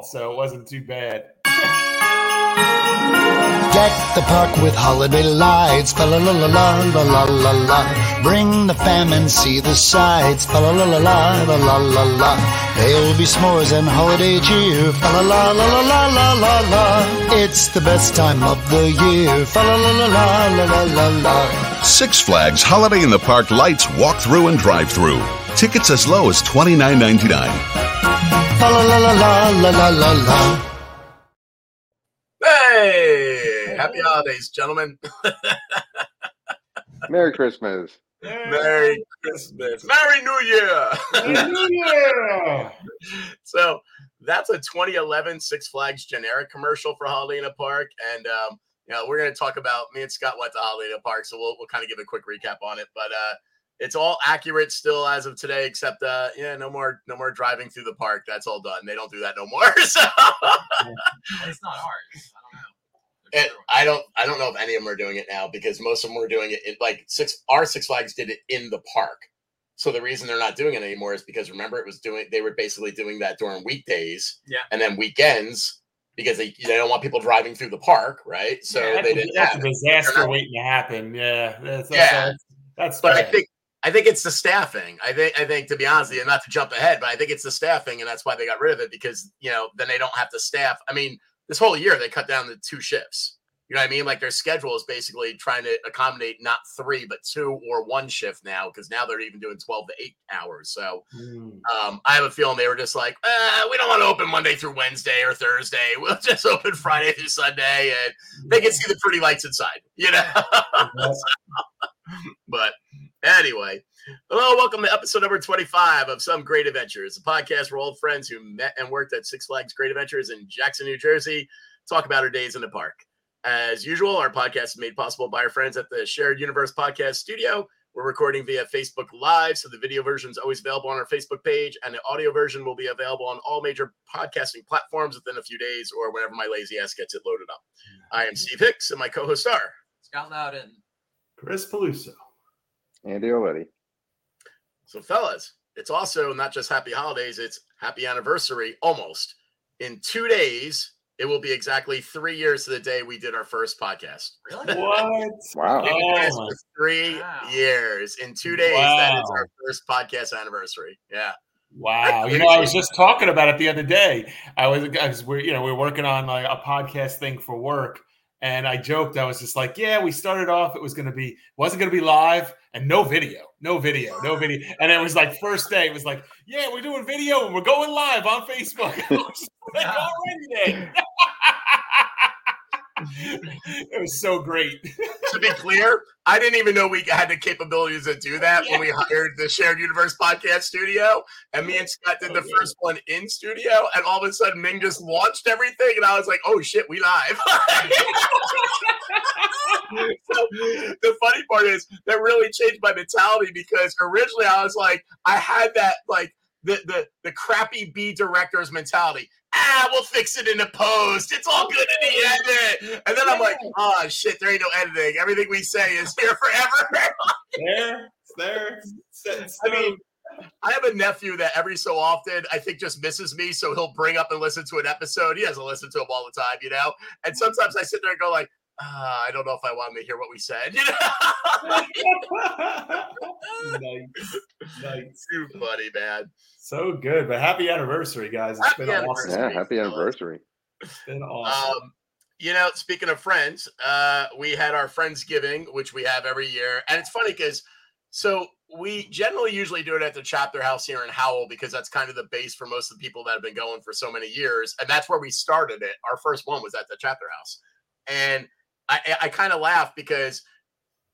fault, so it wasn't too bad. Deck the park with holiday lights, la la la la la la la la. Bring the fam and see the sights, fa la la la la la la la la. There'll be s'mores and holiday cheer, la la la la la la la la. It's the best time of the year, la la la la la la la la. Six Flags Holiday in the Park lights walk through and drive through. Tickets as low as $29.99. La la la la la la la Hey! Happy holidays, gentlemen. Merry Christmas. Merry, Merry Christmas. Merry New Year. Merry New Year. so that's a 2011 Six Flags generic commercial for Holiday in a Park. And, um, you know, we're going to talk about, me and Scott went to Holiday in a Park, so we'll, we'll kind of give a quick recap on it. But, uh, it's all accurate still as of today, except uh, yeah, no more no more driving through the park. That's all done. They don't do that no more. So It's not hard. I don't know. it, I don't I don't know if any of them are doing it now because most of them were doing it in, like six our Six Flags did it in the park. So the reason they're not doing it anymore is because remember it was doing they were basically doing that during weekdays Yeah. and then weekends because they they don't want people driving through the park, right? So Yeah, they That's, didn't that's a disaster waiting to happen. Yeah, that's, that's, Yeah. that's, that's But I think I think it's the staffing. I think I think to be honest you, not to jump ahead, but I think it's the staffing, and that's why they got rid of it because you know then they don't have to staff. I mean, this whole year they cut down to two shifts. You know what I mean? Like their schedule is basically trying to accommodate not three but two or one shift now because now they're even doing twelve to eight hours. So Hmm. um, I have a feeling they were just like, uh, we don't want to open Monday through Wednesday or Thursday. We'll just open Friday through Sunday, and they can see the pretty lights inside. You know. But anyway, hello, welcome to episode number 25 of Some Great Adventures, a podcast where old friends who met and worked at Six Flags Great Adventures in Jackson, New Jersey, talk about our days in the park. As usual, our podcast is made possible by our friends at the Shared Universe Podcast Studio. We're recording via Facebook Live, so the video version is always available on our Facebook page, and the audio version will be available on all major podcasting platforms within a few days or whenever my lazy ass gets it loaded up. I am Steve Hicks, and my co-host are Scott Loudon. Chris Peluso. Andy Oletti. So, fellas, it's also not just happy holidays, it's happy anniversary almost. In two days, it will be exactly three years to the day we did our first podcast. Really? What? Wow. We've been doing this Oh, for three Wow. years. In two days, that is our first podcast anniversary. Yeah. Wow. You know, I was just talking about it the other day. I was, I was we're, you know, we are working on like a podcast thing for work. And I joked, I was just like, yeah, we started off, it was going to be, wasn't going to be live and no video, no video, no video. And it was like, first day, it was like, yeah, we're doing video and we're going live on Facebook. Like, already. it was so great. to be clear, I didn't even know we had the capabilities to do that when we hired the Shared Universe podcast studio. And me and Scott did the oh, first one in studio, and all of a sudden Ming just launched everything, and I was like, "Oh shit, we live!" so the funny part is that really changed my mentality because originally I was like, I had that like the the the crappy B director's mentality. Ah, we'll fix it in the post. It's all good in the edit. And then I'm like, oh shit, there ain't no editing. Everything we say is here forever. There, it's there. It's- I mean, I have a nephew that every so often I think just misses me, so he'll bring up and listen to an episode. He doesn't listen to them all the time, you know. And sometimes I sit there and go like, ah, I don't know if I want to hear what we said. You know, nice, nice. too funny, man. So good, but happy anniversary, guys! It's Happy been anniversary. awesome. Yeah, happy anniversary. It's been awesome. Um, you know, speaking of friends, uh, we had our Friendsgiving, which we have every year. And it's funny because so we generally usually do it at the chapter house here in Howell because that's kind of the base for most of the people that have been going for so many years. And that's where we started it. Our first one was at the chapter house. And I, I kind of laugh because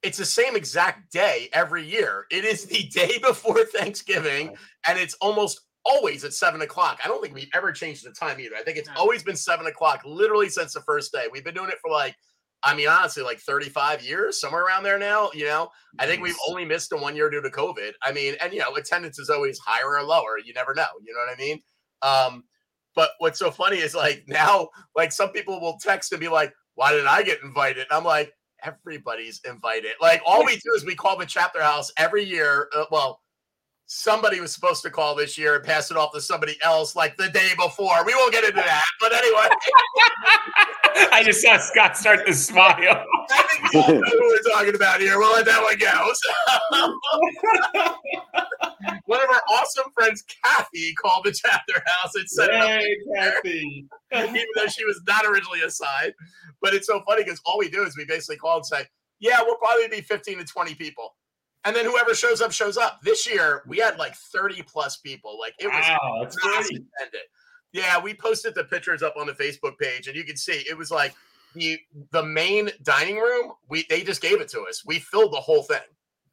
it's the same exact day every year. It is the day before Thanksgiving, and it's almost always at seven o'clock. I don't think we've ever changed the time either. I think it's always been seven o'clock, literally since the first day. We've been doing it for like, I mean, honestly, like 35 years, somewhere around there now. You know, I think we've only missed a one year due to COVID. I mean, and you know, attendance is always higher or lower. You never know. You know what I mean? Um, but what's so funny is like now, like some people will text and be like, why did I get invited? And I'm like, everybody's invited. Like all we do is we call the chapter house every year. Uh, well, somebody was supposed to call this year and pass it off to somebody else like the day before. We won't get into that. But anyway, I just saw Scott start to smile. I think we all know who we're talking about here. We'll let that one go. So, one of our awesome friends, Kathy, called the chapter house and set it up Kathy. even though she was not originally assigned. But it's so funny because all we do is we basically call and say, Yeah, we'll probably be 15 to 20 people. And then whoever shows up, shows up. This year, we had like 30 plus people. Like it was Wow, that's great. Yeah, we posted the pictures up on the Facebook page, and you can see it was like the the main dining room. We they just gave it to us. We filled the whole thing,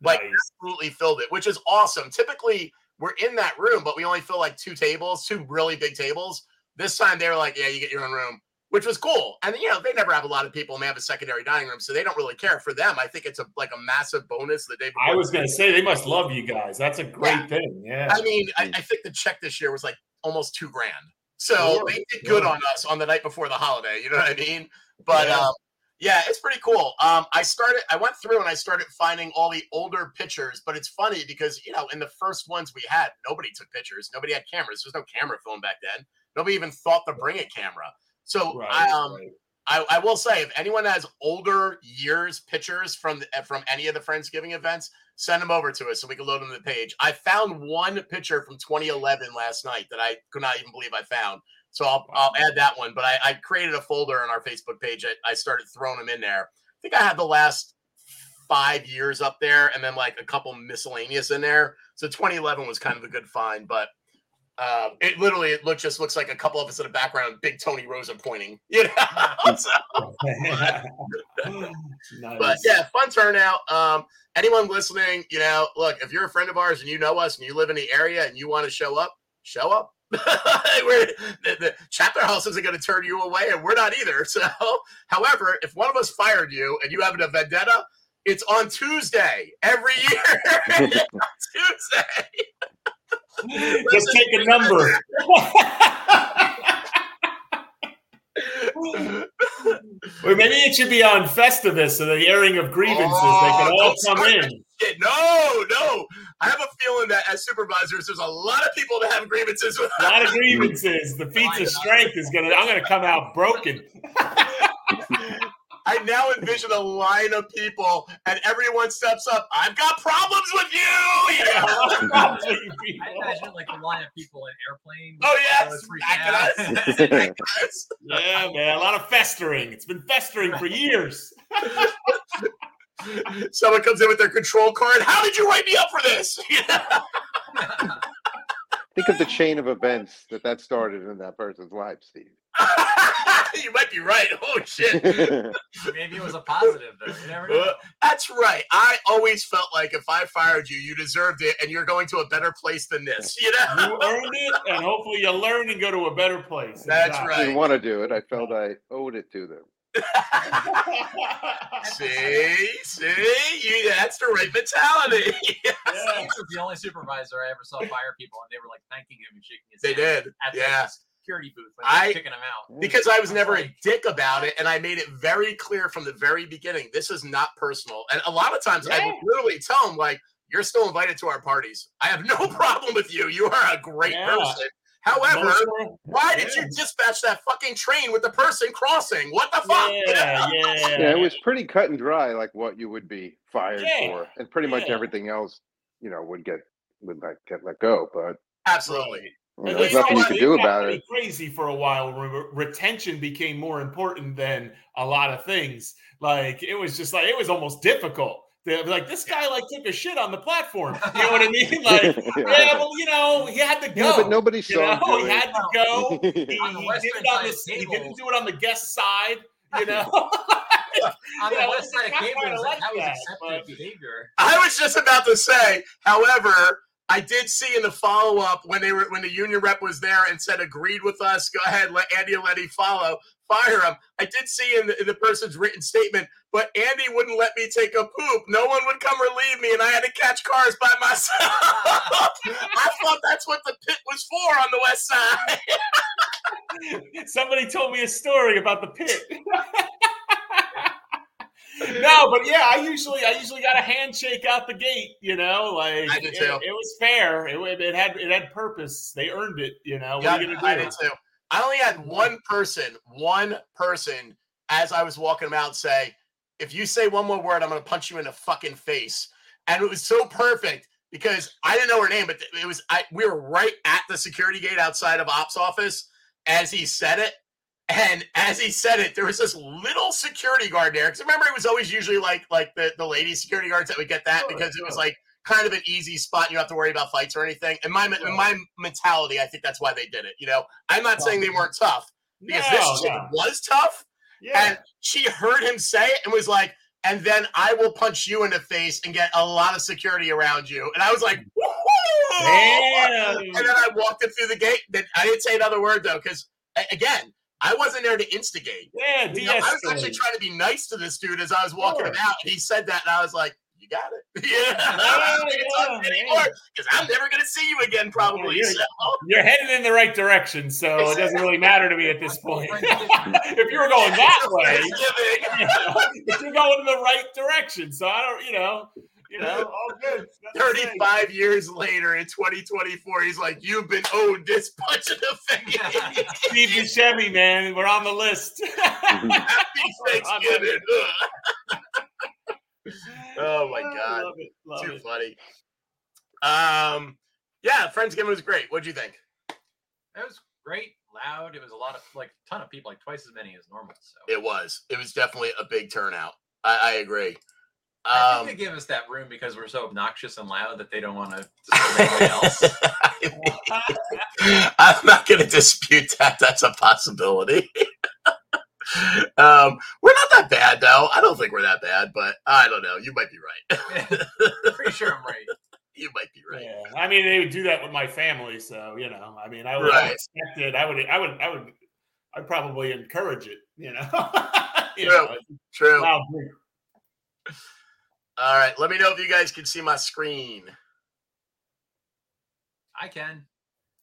like Nice. absolutely filled it, which is awesome. Typically, we're in that room, but we only fill like two tables, two really big tables. This time they were like, "Yeah, you get your own room," which was cool. And you know, they never have a lot of people, and they have a secondary dining room, so they don't really care. For them, I think it's a like a massive bonus the day before. I was gonna say they must love you guys. That's a great Yeah. thing. Yeah. I mean, I, I think the check this year was like almost two grand. So Sure, they did good sure. on us on the night before the holiday. You know what I mean? But Yeah. um, yeah, it's pretty cool. Um, I started, I went through and I started finding all the older pictures. But it's funny because you know, in the first ones we had, nobody took pictures. Nobody had cameras. There's no camera film back then. Nobody even thought to bring a camera. So Right, I, um, right. I, I will say, if anyone has older years pictures from the, from any of the Friendsgiving events, send them over to us so we can load them to the page. I found one picture from 2011 last night that I could not even believe I found. So I'll, I'll add that one. But I, I created a folder on our Facebook page. I, I started throwing them in there. I think I had the last five years up there and then like a couple miscellaneous in there. So 2011 was kind of a good find, but uh, it literally it look just looks like a couple of us in the background, big Tony Rosa pointing. You know, so, nice. but yeah, fun turnout. Um, anyone listening, you know, look, if you're a friend of ours and you know us and you live in the area and you want to show up, show up. we're, the, the chapter house isn't going to turn you away, and we're not either. So, however, if one of us fired you and you have a vendetta, it's on Tuesday every year. Tuesday. Just take a number. Or maybe it should be on Festivus, so the airing of grievances. they can Oh, all come in. shit. No, no. I have a feeling that as supervisors, there's a lot of people that have grievances with A lot of grievances. The feats of strength is gonna. I'm gonna come out broken. I now envision a line of people, and everyone steps up. I've got problems with you. you? I imagine like the line of people in airplanes. Oh yes, back at us. Yeah, man. A lot of festering. It's been festering for years. Someone comes in with their control card. How did you write me up for this? Think of the chain of events that that started in that person's life, Steve. you might be right. Oh shit. Maybe it was a positive though. You never know. Uh, That's right. I always felt like if I fired you, you deserved it, and you're going to a better place than this. You know. You earned it, and hopefully you learn and go to a better place. That's Exactly. I didn't want to do it. I felt I owed it to them. see, see, you, that's the right mentality. Yeah. Steve was the only supervisor I ever saw fire people, and they were like thanking him and shaking his they hand did. at the Yeah. Security booth when I- kicking him out. Because I was never a dick about it, and I made it very clear from the very beginning. This is not personal, and a lot of times I would literally tell them like, "You're still invited to our parties. I have no problem with you. You are a great Yeah. person. However, Most why did you dispatch that fucking train with the person crossing? What the fuck? Yeah, yeah. Yeah, it was pretty cut and dry, like what you would be fired Yeah, for, and pretty much everything else, you know, would get would like get let go. But Absolutely. You there's nothing you can do got about pretty it. Crazy for a while. Re- retention became more important than a lot of things. Like it was just like it was almost difficult. They were like this guy like took a shit on the platform. You know what I mean? Like yeah, well, you know, he had to go. Yeah, but nobody you saw him know, he had to go. He, he did it on side the, of he didn't do it on the guest side. You know. On Yeah, west side of I like that was accepted but- behavior. I was just about to say, however, I did see in the follow up when they were when the union rep was there and said agreed with us. Go ahead, let Andy and Letty follow, fire him. I did see in the, in the person's written statement, but Andy wouldn't let me take a poop. No one would come relieve me, and I had to catch cars by myself. I thought that's what the pit was for on the west side. Somebody told me a story about the pit. no, but yeah, I usually I usually got a handshake out the gate. You know, like I did it, too. it was fair. It, it had it had purpose. They earned it. You know, what Yeah, are you I gonna did too. I only had one person, one person, as I was walking them out, say, "If you say one more word, I'm going to punch you in the fucking face." And it was so perfect because I didn't know her name, but it was I. We were right at the security gate outside of ops office as he said it. And as he said it, there was this little security guard there. Because remember, it was always usually like like the, the lady security guards that would get that Sure, because it was like kind of an easy spot. You don't have to worry about fights or anything. And my in my mentality, I think that's why they did it. You know, I'm not saying they weren't tough because No, this was tough. Yeah. And she heard him say it and was like, and then I will punch you in the face and get a lot of security around you. And I was like, Damn. and then I walked him through the gate. Then I didn't say another word though, because again, I wasn't there to instigate. yeah, You know, I was actually trying to be nice to this dude as I was walking him Sure. out. He said that, and I was like, "You got it." yeah, Yeah, I don't think it's yeah, on anymore because I'm never going to see you again, probably. Yeah, So, You're headed in the right direction, so it doesn't really matter to me at this point. if you were going that way, Thanksgiving. you know, if you're going in the right direction, so I don't, you know, you know, all good. Nothing to say. 35 years later in 2024, he's like, You've been owed this punch in the face. Steve Buscemi, man, we're on the list. Happy Thanksgiving. oh my God. Love it, love Too it. funny. Um, yeah, Friendsgiving was great. What'd you think? It was great, loud. It was a lot of like a ton of people, like twice as many as normal. So It was. It was definitely a big turnout. I, I agree. I Um, they give us that room because we're so obnoxious and loud that they don't want to disturb anybody else. I'm not going to dispute that. That's a possibility. um, we're not that bad, though. I don't think we're that bad, but I don't know. You might be right. Pretty sure I'm right. you might be right. Yeah, I mean, they would do that with my family, so you know, I mean, I would I Right. would expect it. I would, I would, I would, I'd probably encourage it. You know, you True. know, True. Loud drink. All right. Let me know if you guys can see my screen. I can.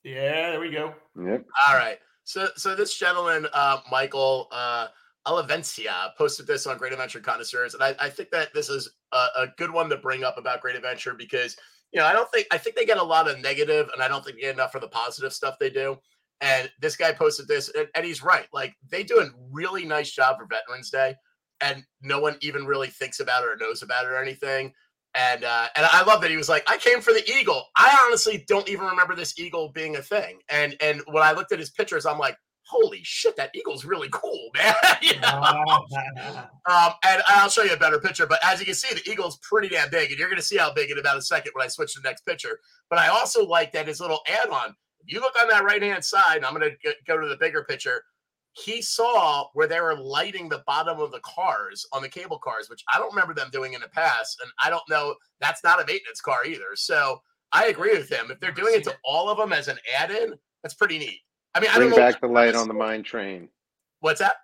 Yeah, there we go. Yep. All right. So so this gentleman, uh, Michael uh, Olivencia, posted this on Great Adventure Connoisseurs, and I, I think that this is a, a good one to bring up about Great Adventure because you know I don't think I think they get a lot of negative, and I don't think they get enough for the positive stuff they do. And this guy posted this, and, and he's right. Like they do a really nice job for Veterans Day, and no one even really thinks about it or knows about it or anything. And uh, and I love that he was like, I came for the eagle. I honestly don't even remember this eagle being a thing. And and when I looked at his pictures, I'm like, holy shit, that eagle's really cool, man. You know? Um, and I'll show you a better picture. But as you can see, the eagle's pretty damn big, and you're going to see how big in about a second when I switch to the next picture. But I also like that his little add-on. If you look on that right-hand side, and I'm going to go to the bigger picture. He saw where they were lighting the bottom of the cars on the cable cars, which I don't remember them doing in the past, and I don't know. That's not a maintenance car either. So I agree with him. If they're doing it to all of them as an add-in, that's pretty neat. I mean, I don't Bring back the light on the mine train. what's that.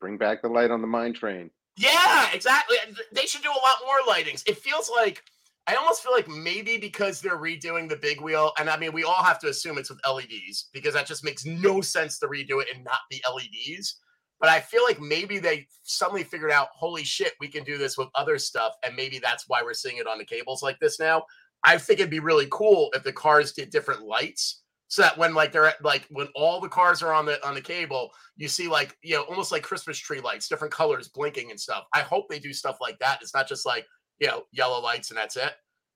Bring back the light on the mine train. Yeah, exactly. They should do a lot more lightings. It feels like I almost feel like maybe because they're redoing the big wheel, and I mean, we all have to assume it's with LEDs because that just makes no sense to redo it and not be LEDs. But I feel like maybe they suddenly figured out, holy shit, we can do this with other stuff, and maybe that's why we're seeing it on the cables like this now. I think it'd be really cool if the cars did different lights, so that when like they're at, like when all the cars are on the on the cable, you see like you know almost like christmas tree lights different colors blinking and stuff i hope they do stuff like that it's not just like you know yellow lights and that's it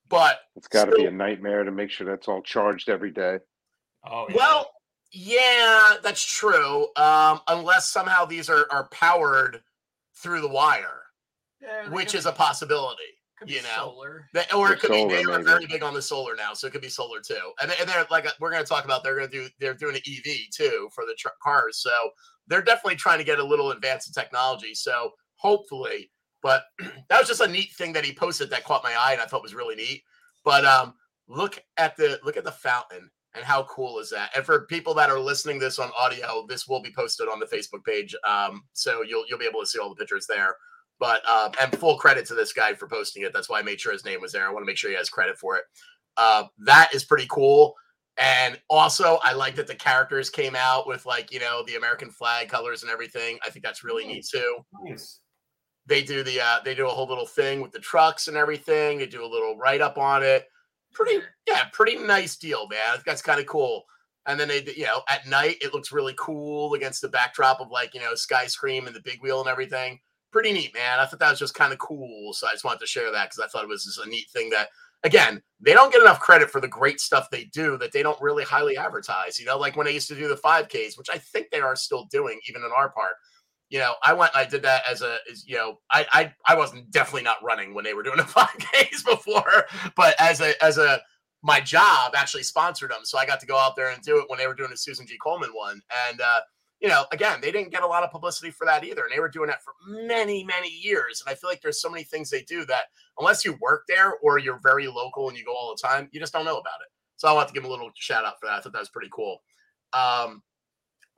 but It's got to be a nightmare to make sure that's all charged every day. Oh, yeah. well yeah that's true um unless somehow these are are powered through the wire Yeah, which could is a possibility could be you know. solar. They, or Or it could be they solar, are very big on the solar now, so it could be solar too. And, they- and they're like we're going to talk about they're going to do they're doing an EV too for the tr- cars, so they're definitely trying to get a little advanced in technology. So hopefully, but that was just a neat thing that he posted that caught my eye and I thought was really neat. But um, look at the look at the fountain and how cool is that? And for people that are listening this on audio, this will be posted on the Facebook page, um, so you'll you'll be able to see all the pictures there. But um, and full credit to this guy for posting it. That's why I made sure his name was there. I want to make sure he has credit for it. Uh, that is pretty cool. And also, I like that the characters came out with like you know the American flag colors and everything. I think that's really neat too. Nice. They do the uh, they do a whole little thing with the trucks and everything. They do a little write up on it. Pretty yeah, pretty nice deal, man. That's kind of cool. And then they, you know, at night it looks really cool against the backdrop of like you know Sky Scream and the big wheel and everything. Pretty neat, man. I thought that was just kind of cool. So I just wanted to share that because I thought it was just a neat thing that again, they don't get enough credit for the great stuff they do that they don't really highly advertise. You know, like when they used to do the 5Ks, which I think they are still doing, even in our park. You know, I went, I did that as a, as, you know, I, I, I wasn't definitely not running when they were doing the 5Ks before, but as a, as a, my job actually sponsored them, so I got to go out there and do it when they were doing the Susan G. Komen one, and uh, you know, again, they didn't get a lot of publicity for that either. And they were doing that for many, many years. And I feel like there's so many things they do that unless you work there or you're very local and you go all the time, you just don't know about it. So I want to give them a little shout out for that. I thought that was pretty cool. Um,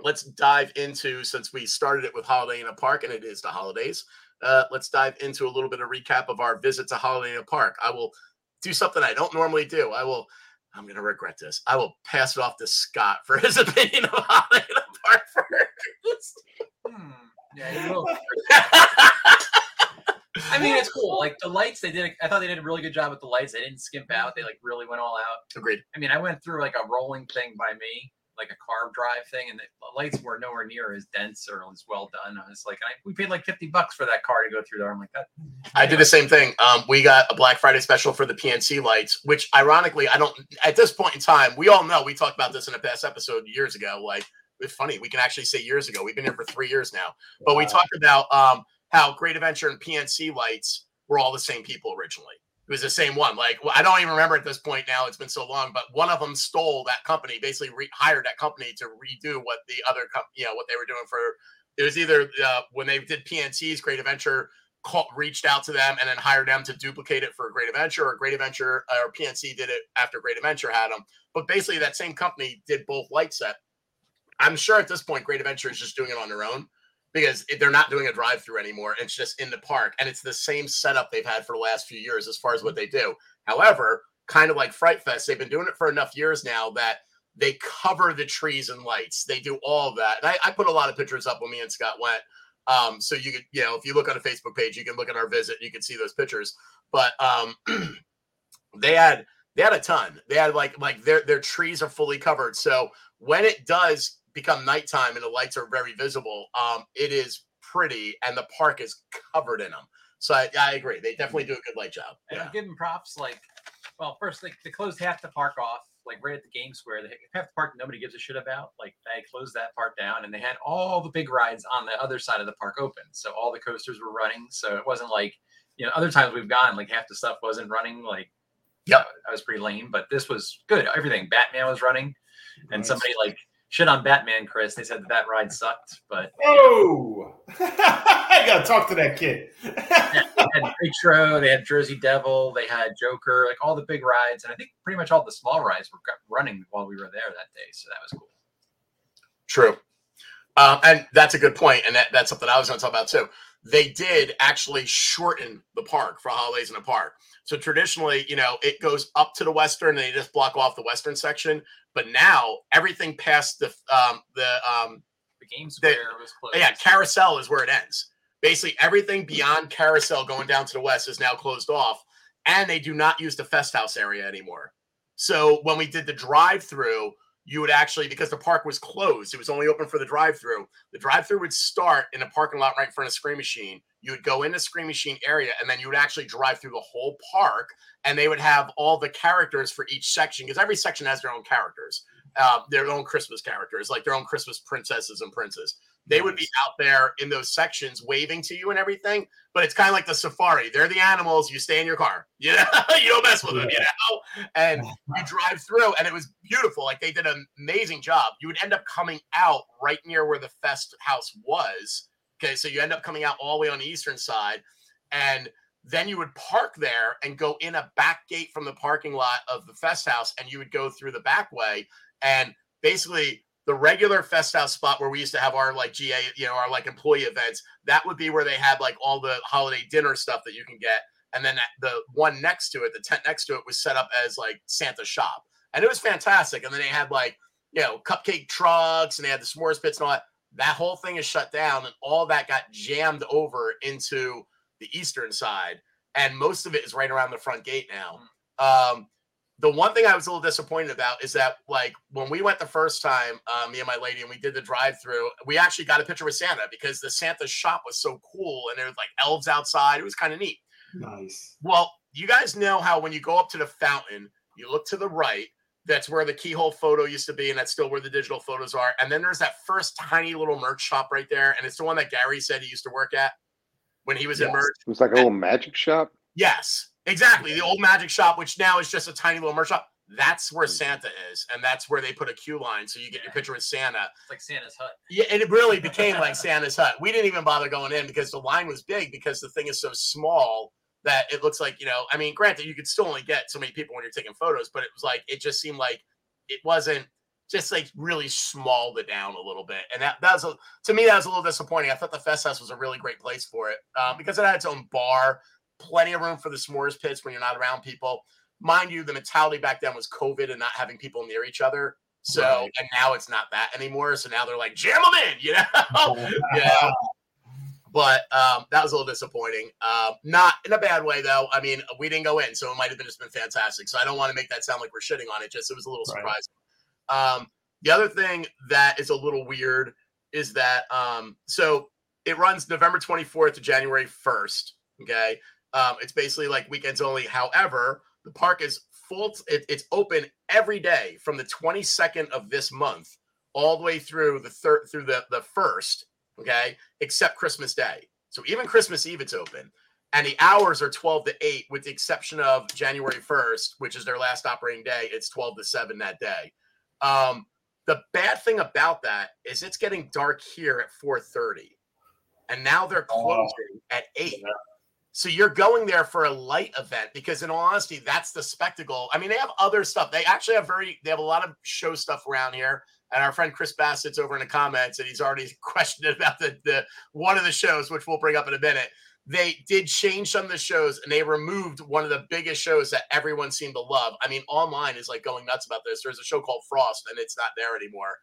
let's dive into since we started it with Holiday in a Park and it is the holidays. Uh, let's dive into a little bit of recap of our visit to Holiday in a Park. I will do something I don't normally do. I will I'm going to regret this. I will pass it off to Scott for his opinion of Holiday in a Park first. Hmm. Yeah, you will. I mean, it's cool. Like the lights, they did. I thought they did a really good job with the lights. They didn't skimp out. They like really went all out. Agreed. I mean, I went through like a rolling thing by me, like a carb drive thing, and the lights were nowhere near as dense or as well done. I was like, I, we paid like fifty bucks for that car to go through there. I'm like that. I did the same thing. Um, we got a Black Friday special for the PNC lights, which ironically, I don't. At this point in time, we all know we talked about this in a past episode years ago. Like it's funny, we can actually say years ago. We've been here for three years now, but we talked about um, how Great Adventure and PNC lights were all the same people originally. Was the same one. Like well, I don't even remember at this point now. It's been so long, but one of them stole that company, basically re- hired that company to redo what the other company, you know, what they were doing for. It was either uh, when they did PNC's Great Adventure, call, reached out to them and then hired them to duplicate it for Great Adventure, or Great Adventure or PNC did it after Great Adventure had them. But basically, that same company did both light set. I'm sure at this point, Great Adventure is just doing it on their own because they're not doing a drive through anymore. It's just in the park. And it's the same setup they've had for the last few years as far as what they do. However, kind of like Fright Fest, they've been doing it for enough years now that they cover the trees and lights. They do all that. And I, I put a lot of pictures up when me and Scott went. Um, so you could, you know, if you look on a Facebook page, you can look at our visit, you can see those pictures. But um they had they had a ton. They had like like their their trees are fully covered. So when it does become nighttime and the lights are very visible, um, it is pretty and the park is covered in them. So I, I agree. They definitely do a good light job. And Yeah. I'm giving props. Like, well, first they, they closed half the park off, like right at the game square. They half the park nobody gives a shit about. Like they closed that part down, and they had all the big rides on the other side of the park open. So all the coasters were running. So it wasn't like you know other times we've gone like half the stuff wasn't running. Like, Yep. I was pretty lame, but this was good. Everything. Batman was running, and Nice. somebody like shit on Batman, Chris. They said that, that ride sucked, but Oh, I gotta talk to that kid. yeah, they had Nitro, they had Jersey Devil, they had Joker, like all the big rides, and I think pretty much all the small rides were running while we were there that day. So that was cool. True. Um, and that's a good point, and that, that's something I was going to talk about too. They did actually shorten the park for holidays in a park. So traditionally, you know, it goes up to the western, and they just block off the western section. But now everything past the um, the um, The game square was closed. yeah carousel is where it ends. Basically, everything beyond carousel going down to the west is now closed off, and they do not use the fest house area anymore. So when we did the drive through, you would actually because the park was closed, it was only open for the drive through. The drive through would start in a parking lot right in front of Scream Machine. You would go in the Scream Machine area, and then you would actually drive through the whole park, and they would have all the characters for each section because every section has their own characters, uh, their own Christmas characters, like their own Christmas princesses and princes they would be out there in those sections waving to you and everything. But it's kind of like the safari. They're the animals. You stay in your car. You know, you don't mess with them. You know, and you drive through, and it was beautiful. Like they did an amazing job. You would end up coming out right near where the fest house was. Okay, so you end up coming out all the way on the eastern side, and then you would park there and go in a back gate from the parking lot of the fest house, and you would go through the back way, and basically the regular fest house spot where we used to have our like GA, you know, our like employee events, that would be where they had like all the holiday dinner stuff that you can get. And then the one next to it, the tent next to it was set up as like Santa shop. And it was fantastic. And then they had like, you know, cupcake trucks and they had the s'mores pits and all that. That whole thing is shut down and all that got jammed over into the eastern side, and most of it is right around the front gate now. Um, the one thing I was a little disappointed about is that, like, when we went the first time, uh, me and my lady, and we did the drive-through, we actually got a picture with Santa because the Santa shop was so cool, and there was like elves outside. It was kind of neat. Nice. Well, you guys know how when you go up to the fountain, you look to the right. That's where the keyhole photo used to be, and that's still where the digital photos are. And then there's that first tiny little merch shop right there, and it's the one that Gary said he used to work at when he was in merch. It was like a little magic shop. Yes, exactly. The old magic shop, which now is just a tiny little merch shop. That's where Santa is, and that's where they put a queue line, so you get your picture with Santa. It's like Santa's hut. Yeah, and it really became like Santa's hut. We didn't even bother going in because the line was big because the thing is so small that it looks like, you know, I mean, granted, you could still only get so many people when you're taking photos, but it was like it just seemed like it wasn't just like really smalled it down a little bit. And that, that was a, to me, that was a little disappointing. I thought the Fest House was a really great place for it um, because it had its own bar, plenty of room for the s'mores pits when you're not around people. Mind you, the mentality back then was COVID and not having people near each other. So, Right. and now it's not that anymore. So now they're like, jam them in, you know? yeah. But um, that was a little disappointing. Uh, not in a bad way, though. I mean, we didn't go in, so it might have been just been fantastic. So I don't want to make that sound like we're shitting on it. Just it was a little Right. surprising. Um, the other thing that is a little weird is that um, so it runs November 24th to January 1st. Okay. Um, it's basically like weekends only. However, the park is full. It, it's open every day from the 22nd of this month all the way through the third through the the first. Okay, except Christmas Day. So even Christmas Eve, it's open. And the hours are 12 to 8, with the exception of January 1st, which is their last operating day. It's 12 to 7 that day. Um, the bad thing about that is it's getting dark here at 4.30. And now they're oh. closing oh. at 8. So you're going there for a light event because, in all honesty, that's the spectacle. I mean, they have other stuff. They actually have very, they have a lot of show stuff around here. And our friend Chris Bassett's over in the comments, and he's already questioned about the the one of the shows, which we'll bring up in a minute. They did change some of the shows, and they removed one of the biggest shows that everyone seemed to love. I mean, online is like going nuts about this. There's a show called Frost, and it's not there anymore.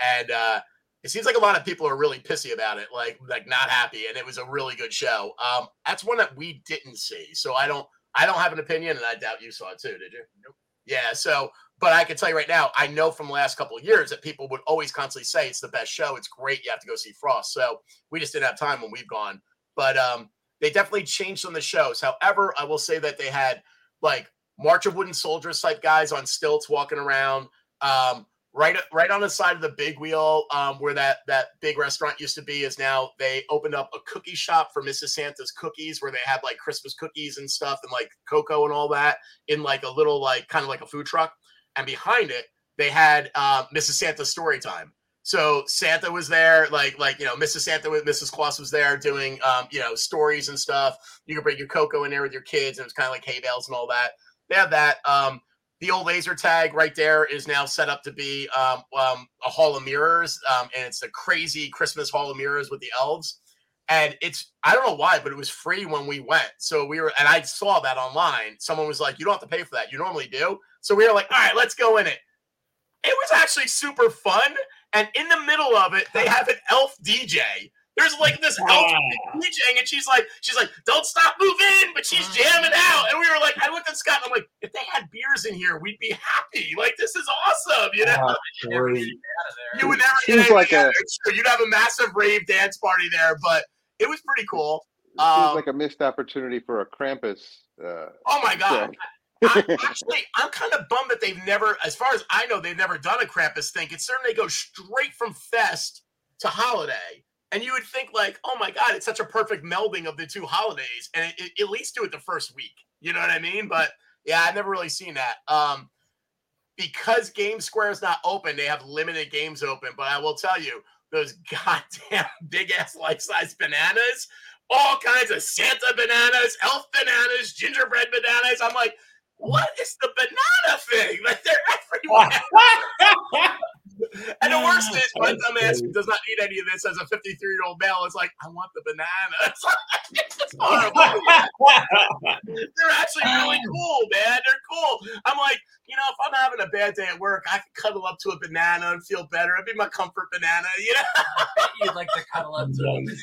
And uh, it seems like a lot of people are really pissy about it, like like not happy. And it was a really good show. Um, that's one that we didn't see, so I don't I don't have an opinion, and I doubt you saw it too. Did you? Nope. Yeah. So, but I can tell you right now, I know from the last couple of years that people would always constantly say it's the best show. It's great. You have to go see Frost. So we just didn't have time when we've gone, but um, they definitely changed some of the shows. However, I will say that they had like March of Wooden Soldiers type guys on stilts walking around. Um, right, right on the side of the big wheel, um, where that that big restaurant used to be, is now they opened up a cookie shop for Mrs. Santa's cookies, where they had like Christmas cookies and stuff, and like cocoa and all that in like a little like kind of like a food truck. And behind it, they had uh, Mrs. Santa's story time. So Santa was there, like like you know, Mrs. Santa with Mrs. Claus was there doing um, you know stories and stuff. You could bring your cocoa in there with your kids, and it was kind of like hay bales and all that. They have that. Um, the old laser tag right there is now set up to be um, um, a hall of mirrors, um, and it's a crazy Christmas hall of mirrors with the elves. And it's I don't know why, but it was free when we went. So we were, and I saw that online. Someone was like, "You don't have to pay for that. You normally do." So we were like, "All right, let's go in it." It was actually super fun. And in the middle of it, they have an elf DJ. There's like this elf Wow. DJing, and she's like, she's like, don't stop moving, but she's jamming out. And we were like, I looked at Scott, and I'm like, if they had beers in here, we'd be happy. Like, this is awesome, you know? Oh, great. get out of there. You would never Seems get like anything a- extra. You'd have a massive rave dance party there, but it was pretty cool. It seems Um, like a missed opportunity for a Krampus. Uh, Oh my god! show. I, actually, I'm kind of bummed that they've never, as far as I know, they've never done a Krampus thing. Considering they go straight from Fest to Holiday, and you would think like, oh my god, it's such a perfect melding of the two holidays, and it, it- at least do it the first week. You know what I mean? But yeah, I've never really seen that. Um, because Game Square is not open, they have limited games open. But I will tell you, those goddamn big ass life size bananas, all kinds of Santa bananas, elf bananas, gingerbread bananas. I'm like, what is the banana thing? Like they're everywhere. and the worst is my That's dumb ass great. does not need any of this as a 53 year old male. It's like, I want the bananas. it's just horrible. They're actually really cool, man. They're cool. I'm like, you know, if I'm having a bad day at work, I can cuddle up to a banana and feel better. It'd be my comfort banana, you know? You'd like to cuddle up to them. Nice.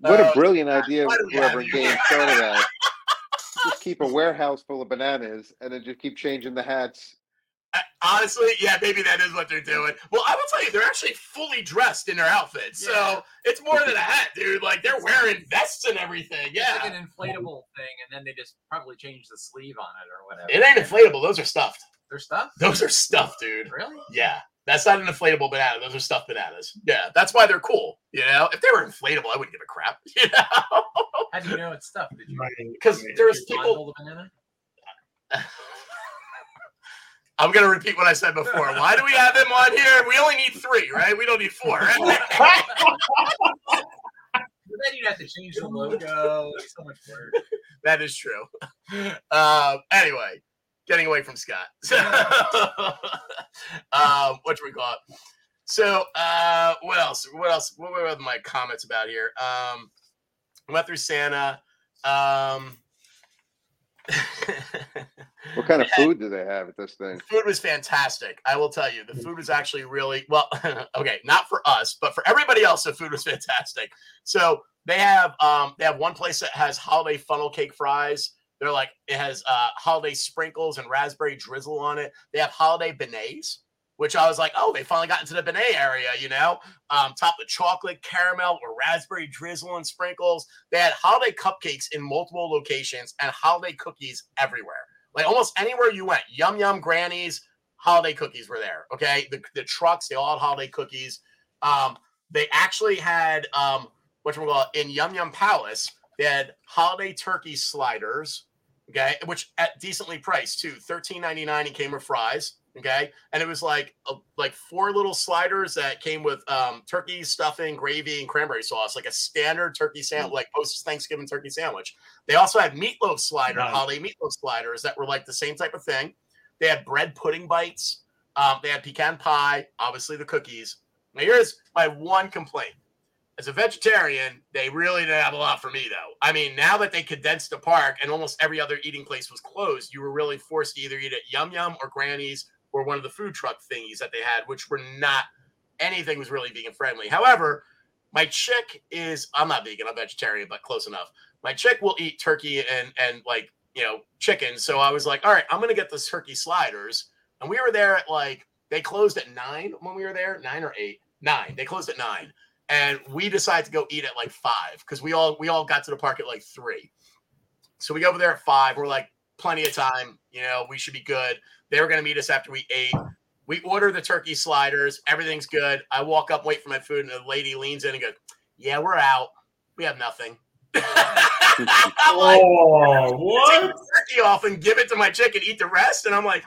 What a Uh, brilliant idea! why do we Whoever have in you? that. Just keep a warehouse full of bananas, and then just keep changing the hats. Honestly, yeah, maybe that is what they're doing. Well, I will tell you, they're actually fully dressed in their outfits, Yeah. so it's more than a hat, dude. Like they're wearing vests and everything. It's Yeah, like an inflatable thing, and then they just probably change the sleeve on it or whatever. it ain't inflatable. Those are stuffed. Their stuff. Those are stuffed, dude. Really? Yeah, that's not an inflatable banana. Those are stuffed bananas. Yeah, that's why they're cool. You know, if they were inflatable, I wouldn't give a crap. You know, How do you know it's stuff? Did you? because there's you people. blindfold a banana? I'm gonna repeat what I said before. Why do we have them on here? We only need three, right? We don't need four. Right? then you'd have to change the logo. So much work. that is true. Um, anyway, getting away from Scott. um, what do we call it? So, uh, what else? What else? What were my comments about here? Um, went through Santa. Um, What kind of food do they have at this thing? food was fantastic. I will tell you, the food was actually really well. okay, not for us, but for everybody else, the food was fantastic. So they have um they have one place that has holiday funnel cake fries. They're like it has uh holiday sprinkles and raspberry drizzle on it. They have holiday beignets, which I was like, oh, they finally got into the beignet area, you know. Um, top with chocolate, caramel, or raspberry drizzle and sprinkles. They had holiday cupcakes in multiple locations and holiday cookies everywhere. Like almost anywhere you went, Yum Yum Grannies, holiday cookies were there. Okay, the, the trucks they all had holiday cookies. Um, they actually had um, what we call in Yum Yum Palace. They had holiday turkey sliders. Okay, which at decently priced too, thirteen ninety nine. and came with fries. Okay, and it was like a, like four little sliders that came with um, turkey stuffing, gravy, and cranberry sauce, like a standard turkey sandwich, like post Thanksgiving turkey sandwich. They also had meatloaf slider, Nice. holiday meatloaf sliders that were like the same type of thing. They had bread pudding bites. Um, they had pecan pie, obviously the cookies. Now here's my one complaint. As a vegetarian, they really didn't have a lot for me though. I mean, now that they condensed the park and almost every other eating place was closed, you were really forced to either eat at Yum Yum or Granny's or one of the food truck thingies that they had, which were not anything was really vegan friendly. However, my chick is I'm not vegan, I'm vegetarian, but close enough. My chick will eat turkey and and like you know chicken. So I was like, all right, I'm gonna get this turkey sliders. And we were there at like they closed at nine when we were there, nine or eight, nine. They closed at nine, and we decided to go eat at like five because we all we all got to the park at like three. So we go over there at five. We're like plenty of time. You know, we should be good. They were gonna meet us after we ate. We order the turkey sliders. Everything's good. I walk up, wait for my food, and the lady leans in and goes, "Yeah, we're out. We have nothing." I'm like, Oh, take the turkey off and give it to my chicken, eat the rest. And I'm like,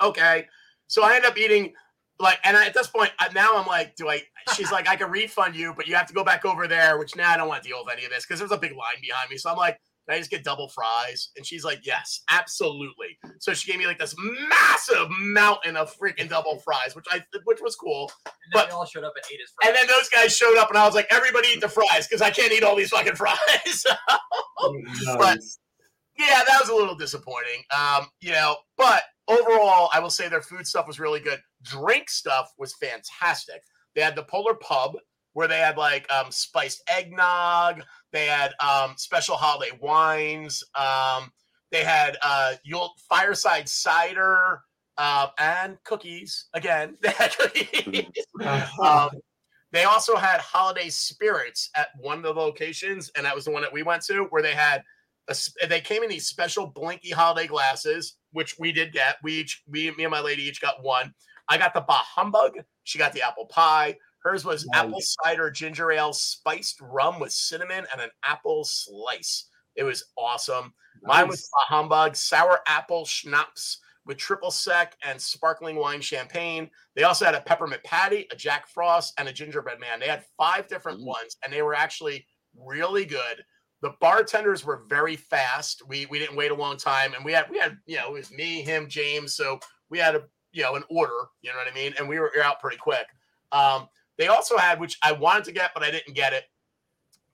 okay. So I end up eating like, and I, at this point, I, now I'm like, do I? She's like, I can refund you, but you have to go back over there. Which now I don't want to deal with any of this because there's a big line behind me. So I'm like, can I just get double fries? And she's like, yes, absolutely. So she gave me like this massive mountain of freaking double fries, which I which was cool. And then But- they all showed up and ate his fries. And then those guys showed up, and I was like, everybody eat the fries because I can't eat all these fucking fries. Nice. yeah, that was a little disappointing. Um, you know, but overall, I will say their food stuff was really good. Drink stuff was fantastic. They had the Polar Pub where they had like um, spiced eggnog. They had um, special holiday wines. Um, they had uh, Yule fireside cider uh, and cookies. Again, they had cookies. um, they also had holiday spirits at one of the locations, and that was the one that we went to, where they had a, they came in these special blinky holiday glasses, which we did get. We each, we, me and my lady each got one. I got the Bah Humbug. She got the apple pie. Hers was Nice. apple cider ginger ale, spiced rum with cinnamon, and an apple slice. It was awesome. Mine was Bah Humbug, sour apple schnapps with triple sec and sparkling wine champagne. They also had a peppermint patty, a Jack Frost, and a gingerbread man. They had five different Mm. ones, and they were actually really good. The bartenders were very fast. We we didn't wait a long time, and we had we had you know it was me, him, James. So we had a you know an order. You know what I mean? And we were out pretty quick. Um, they also had, which I wanted to get, but I didn't get it.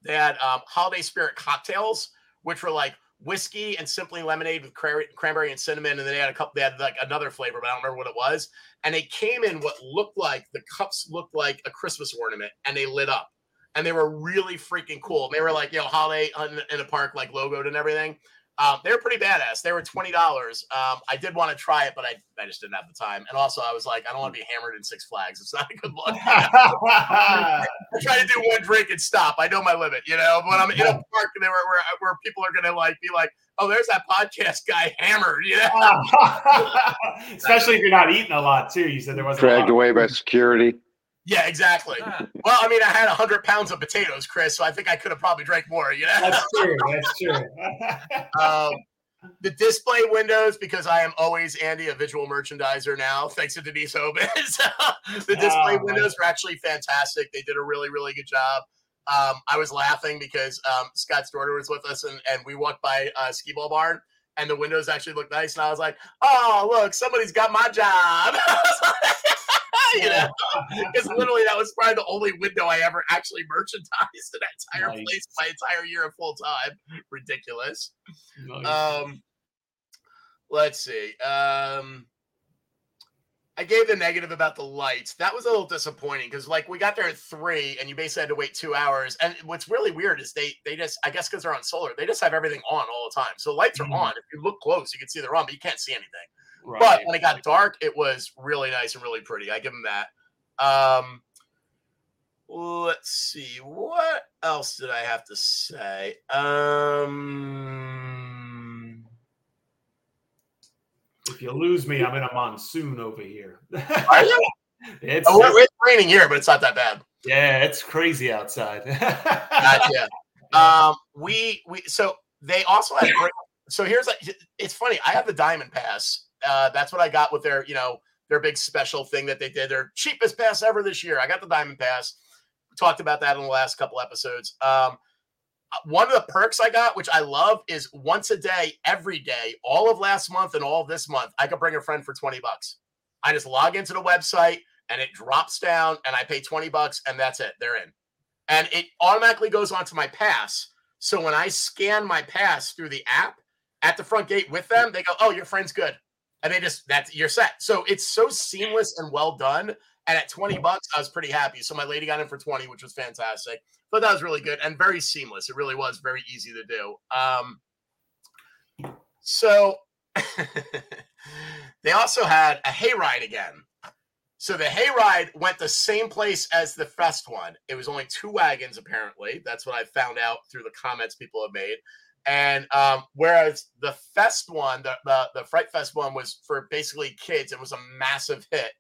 They had um, holiday spirit cocktails, which were like whiskey and simply lemonade with cranberry, and cinnamon, and then they had a couple. They had like another flavor, but I don't remember what it was. And they came in what looked like the cups looked like a Christmas ornament, and they lit up. and they were really freaking cool. They were like, you know, holiday in, in a park, like logoed and everything. Um, they were pretty badass. They were twenty dollars. Um, I did want to try it, but I, I just didn't have the time. And also, I was like, I don't want to be hammered in Six Flags. It's not a good look. I try to do one drink and stop. I know my limit, you know. When I'm in a park where where, where people are gonna like be like, oh, there's that podcast guy hammered, you know. Especially if you're not eating a lot too. You said there wasn't a Dragged lot. away by security. Yeah, exactly. Ah, Well, I mean, I had hundred pounds of potatoes, Chris, so I think I could have probably drank more. You know. That's true. That's true. um, the display windows, because I am always Andy, a visual merchandiser now, thanks to Denise Obis. the display Oh, windows were actually fantastic. They did a really, really good job. Um, I was laughing because um, Scott's daughter was with us, and, and we walked by uh, Skee Ball Barn, and the windows actually looked nice. And I was like, "Oh, look, somebody's got my job." you know, because literally that was probably the only window I ever actually merchandised in that entire Nice. place my entire year of full time. Ridiculous. Nice. Um, let's see. Um, I gave the negative about the lights. That was a little disappointing because, like, we got there at three, and you basically had to wait two hours. And what's really weird is they they just, I guess, because they're on solar, they just have everything on all the time. So lights are Mhm. on. If you look close, you can see they're on, but you can't see anything. Right. But when it got dark, it was really nice and really pretty. I give them that. Um, let's see. What else did I have to say? Um, if you lose me, I'm in a monsoon over here. are you? it's Oh, it's raining here, but it's not that bad. yeah, it's crazy outside. Gotcha. um, we we so they also had. Great, so here's a, it's funny. I have the Diamond Pass. Uh, that's what I got with their you know their big special thing that they did. Their cheapest pass ever this year. I got the Diamond Pass. We talked about that in the last couple episodes. Um, uh, one of the perks I got, which I love, is once a day, every day, all of last month and all of this month, I could bring a friend for 20 bucks. I just log into the website and it drops down and I pay 20 bucks and that's it. They're in. And it automatically goes onto my pass. So when I scan my pass through the app at the front gate with them, they go, Oh, your friend's good. And they just that's you're set. So it's so seamless and well done. And at 20 bucks, I was pretty happy. So my lady got in for 20, which was fantastic. But that was really good and very seamless. It really was very easy to do. Um so they also had a hayride again. So the hayride went the same place as the fest one. It was only two wagons, apparently. That's what I found out through the comments people have made. And um, whereas the fest one, the, the the Fright Fest one, was for basically kids, it was a massive hit.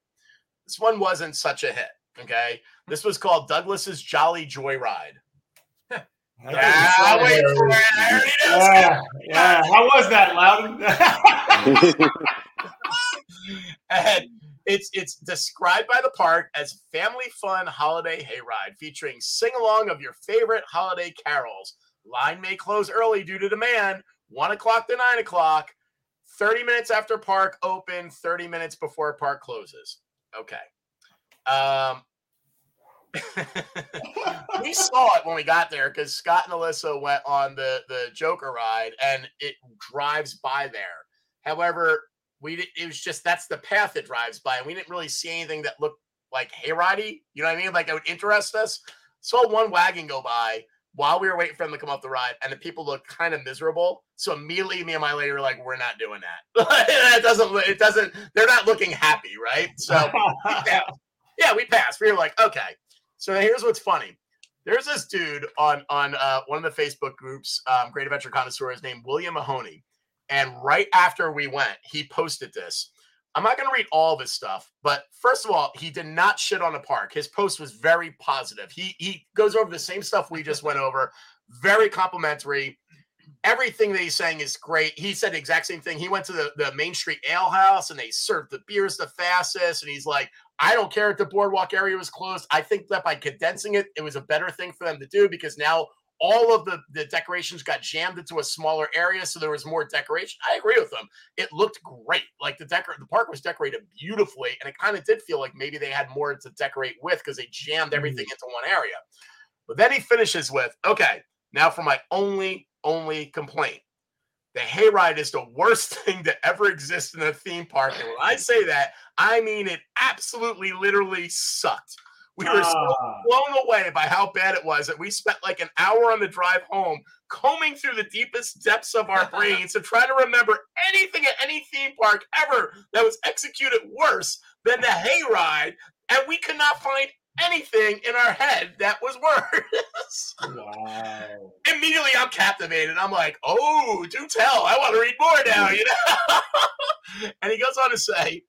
This one wasn't such a hit. Okay, this was called Douglas's Jolly Joyride. Yeah, waiting for it. I already know. yeah, yeah. How was that, Loudon? and it's it's described by the park as family fun holiday hayride featuring sing along of your favorite holiday carols. Line may close early due to demand. One o'clock to nine o'clock. Thirty minutes after park open. Thirty minutes before park closes. Okay. Um. we saw it when we got there because Scott and Alyssa went on the the Joker ride, and it drives by there. However, we it was just that's the path it drives by, and we didn't really see anything that looked like hayridey. You know what I mean? Like it would interest us. Saw one wagon go by while we were waiting for them to come up the ride, and the people looked kind of miserable. So immediately, me and my lady were like, "We're not doing that. it doesn't. It doesn't. They're not looking happy, right?" So yeah, yeah, we passed. We were like, okay. So here's what's funny. There's this dude on on uh, one of the Facebook groups, um, Great Adventure Connoisseurs, named William Mahoney. And right after we went, he posted this. I'm not going to read all this stuff, but first of all, he did not shit on the park. His post was very positive. He he goes over the same stuff we just went over, very complimentary. Everything that he's saying is great. He said the exact same thing. He went to the, the Main Street Ale House and they served the beers the fastest. And he's like, I don't care if the boardwalk area was closed. I think that by condensing it, it was a better thing for them to do because now all of the, the decorations got jammed into a smaller area. So there was more decoration. I agree with them. It looked great. Like the decor the park was decorated beautifully. And it kind of did feel like maybe they had more to decorate with because they jammed mm-hmm. everything into one area. But then he finishes with, okay, now for my only, only complaint. The hayride is the worst thing to ever exist in a theme park. And when I say that, I mean it absolutely literally sucked. We were so Ah. blown away by how bad it was that we spent like an hour on the drive home combing through the deepest depths of our brains to try to remember anything at any theme park ever that was executed worse than the hayride, and we could not find anything in our head that was worse. Wow. Immediately, I'm captivated. I'm like, "Oh, do tell! I want to read more now." You know. and he goes on to say,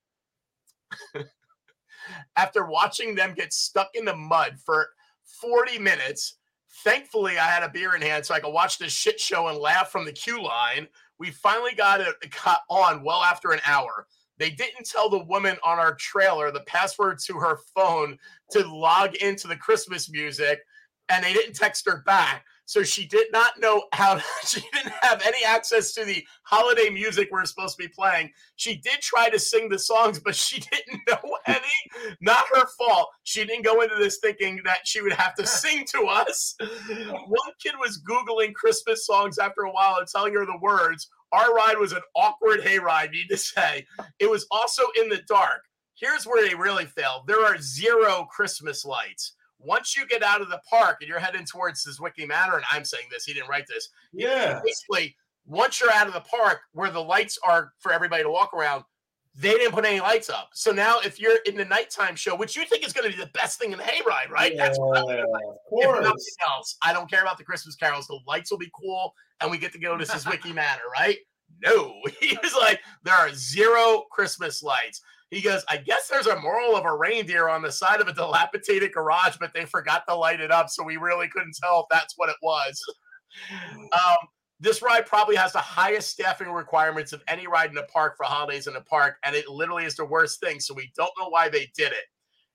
after watching them get stuck in the mud for 40 minutes, thankfully I had a beer in hand so I could watch this shit show and laugh from the queue line. We finally got it got on well after an hour. They didn't tell the woman on our trailer the password to her phone to log into the Christmas music, and they didn't text her back. So she did not know how, she didn't have any access to the holiday music we're supposed to be playing. She did try to sing the songs, but she didn't know any. Not her fault. She didn't go into this thinking that she would have to sing to us. One kid was Googling Christmas songs after a while and telling her the words. Our ride was an awkward hayride, need to say. It was also in the dark. Here's where they really failed. There are zero Christmas lights. Once you get out of the park and you're heading towards Zwicky Manor, and I'm saying this, he didn't write this. Yeah. Basically, once you're out of the park where the lights are for everybody to walk around, they didn't put any lights up. So now, if you're in the nighttime show, which you think is going to be the best thing in the hayride, right? That's what I Yeah, of if nothing course. else, I don't care about the Christmas carols. The lights will be cool, and we get to go to Zwicky Manor, right? No, he was like, there are zero Christmas lights. He goes, I guess there's a moral of a reindeer on the side of a dilapidated garage, but they forgot to light it up, so we really couldn't tell if that's what it was. Um, this ride probably has the highest staffing requirements of any ride in the park for holidays in the park, and it literally is the worst thing. So we don't know why they did it.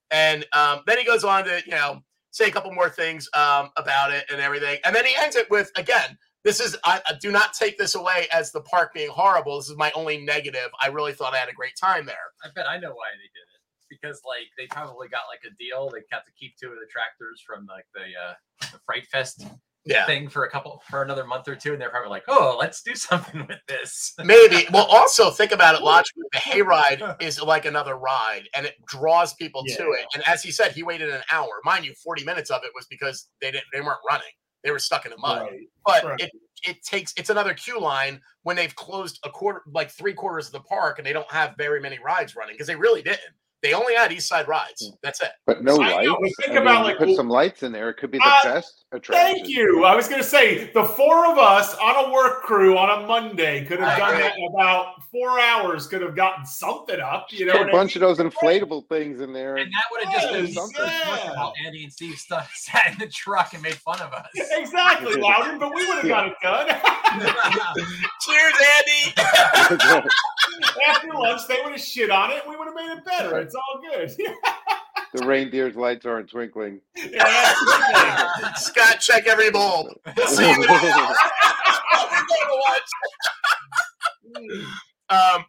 And um, then he goes on to, you know, say a couple more things um, about it and everything. And then he ends it with, again, this is, I, I do not take this away as the park being horrible. This is my only negative. I really thought I had a great time there. I bet I know why they did it. Because like they probably got like a deal. They got to keep two of the tractors from like the uh the Fright Fest Yeah. thing for a couple for another month or two, and they're probably like, oh, let's do something with this. Maybe. Well, also think about it logically. The hayride is like another ride, and it draws people to it. And as he said, he waited an hour. Mind you, forty minutes of it was because they didn't they weren't running; they were stuck in the mud. Right. But right. it it takes it's another queue line when they've closed a quarter, like three quarters of the park, and they don't have very many rides running because they really didn't. They only had East Side rides. That's it. But no I lights. know, think I about, mean, like, put w- some lights in there. It could be the Uh, best attraction. Thank you. I was going to say the four of us on a work crew on a Monday could have I done agree. that in about four hours. Could have gotten something up. You know, Put what a I bunch mean? of those inflatable things in there. And that would have just been Yes, something yeah. Andy and Steve stu- sat in the truck and made fun of us. Exactly, Loudon, but we would have got it done. Cheers, Andy. After lunch, they would have shit on it, and we would have made it better. It's all good. the reindeer's lights aren't twinkling. yeah, that's the thing. Scott, check every bulb. We'll see you. We're going to watch. um,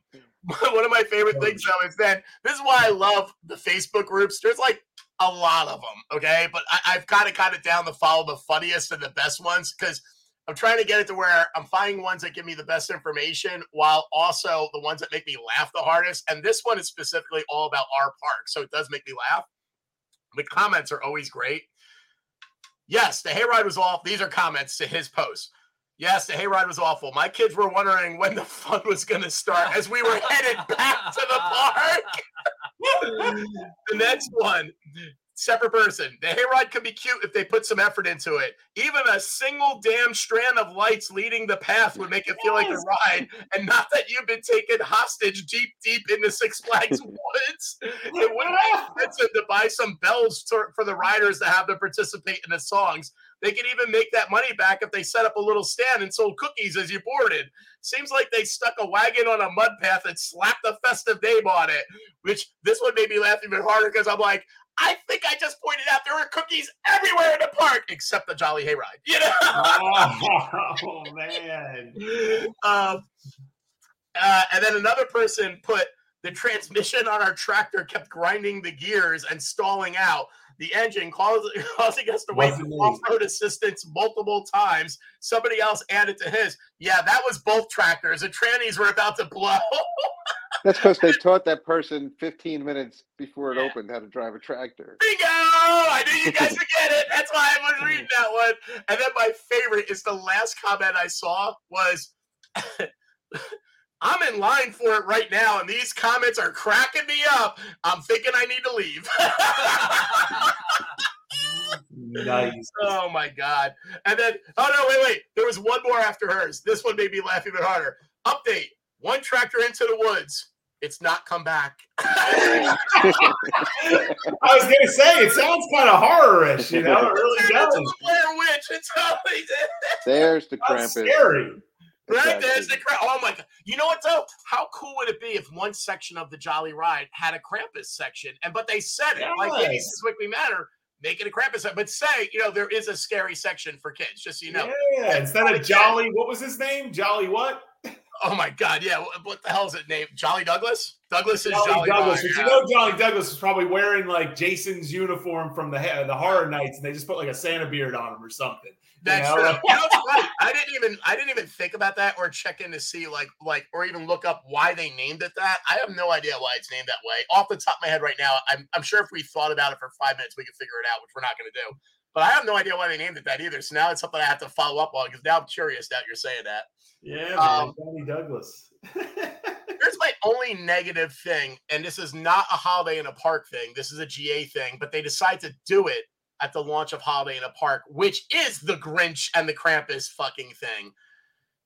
one of my favorite things though is that this is why I love the Facebook groups. There's like a lot of them, okay, but I, I've kind of cut it down to follow the funniest and the best ones because I'm trying to get it to where I'm finding ones that give me the best information while also the ones that make me laugh the hardest. And this one is specifically all about our park, so it does make me laugh. The comments are always great. Yes, the hayride was off. These are comments to his post. Yes, the hayride was awful. My kids were wondering when the fun was going to start as we were headed back to the park. the next one, separate person. The hayride could be cute if they put some effort into it. Even a single damn strand of lights leading the path would make it feel like a ride, and not that you've been taken hostage deep, deep into Six Flags woods. It wouldn't be expensive to buy some bells to, for the riders to have them participate in the songs. They could even make that money back if they set up a little stand and sold cookies as you boarded. Seems like they stuck a wagon on a mud path and slapped a festive name on it, which this one made me laugh even harder because I'm like, I think I just pointed out there were cookies everywhere in the park except the Jolly Hayride. You know? oh man. um, uh, and then another person put the transmission on our tractor kept grinding the gears and stalling out the engine, causing, causing us to wait for off-road assistance multiple times. Somebody else added to his. Yeah, that was both tractors. The trannies were about to blow. That's because they taught that person 15 minutes before it Yeah. opened how to drive a tractor. Bingo! I knew you guys would get it. That's why I was reading that one. And then my favorite is the last comment I saw was I'm in line for it right now, and these comments are cracking me up. I'm thinking I need to leave. Nice. oh my god. And then oh no, wait, wait. There was one more after hers. This one made me laugh even harder. Update. One tractor into the woods. It's not come back. I was gonna say it sounds kind of horror-ish, you know. It really Turned into does. the Blair Witch. It's always There's the That's Krampus. scary. Right Exactly. there's the Kramp. Oh my god! You know what though? How cool would it be if one section of the Jolly Ride had a Krampus section, and but they said it like maybe Yes. this Weekly Matter, make it a Krampus, section, but say you know there is a scary section for kids, just so you know. Yeah, instead of Jolly, what was his name? Jolly what? Oh my god, yeah. What, the hell is it named? Jolly Douglas? Douglas is Jolly, Jolly, Douglas. But you know, Jolly Douglas was probably wearing like Jason's uniform from the the Horror Nights, and they just put like a Santa beard on him or something. That's know, true. You know? I didn't even I didn't even think about that or check in to see like like or even look up why they named it that. I have no idea why it's named that way. Off the top of my head right now, I'm I'm sure if we thought about it for five minutes, we could figure it out, which we're not going to do. But I have no idea why they named it that either. So now it's something I have to follow up on because now I'm curious that you're saying that. Yeah, Um, Jolly Douglas. Here's my only negative thing, and this is not a holiday in a park thing. This is a GA thing, but they decide to do it at the launch of Holiday in a Park, which is the Grinch and the Krampus fucking thing.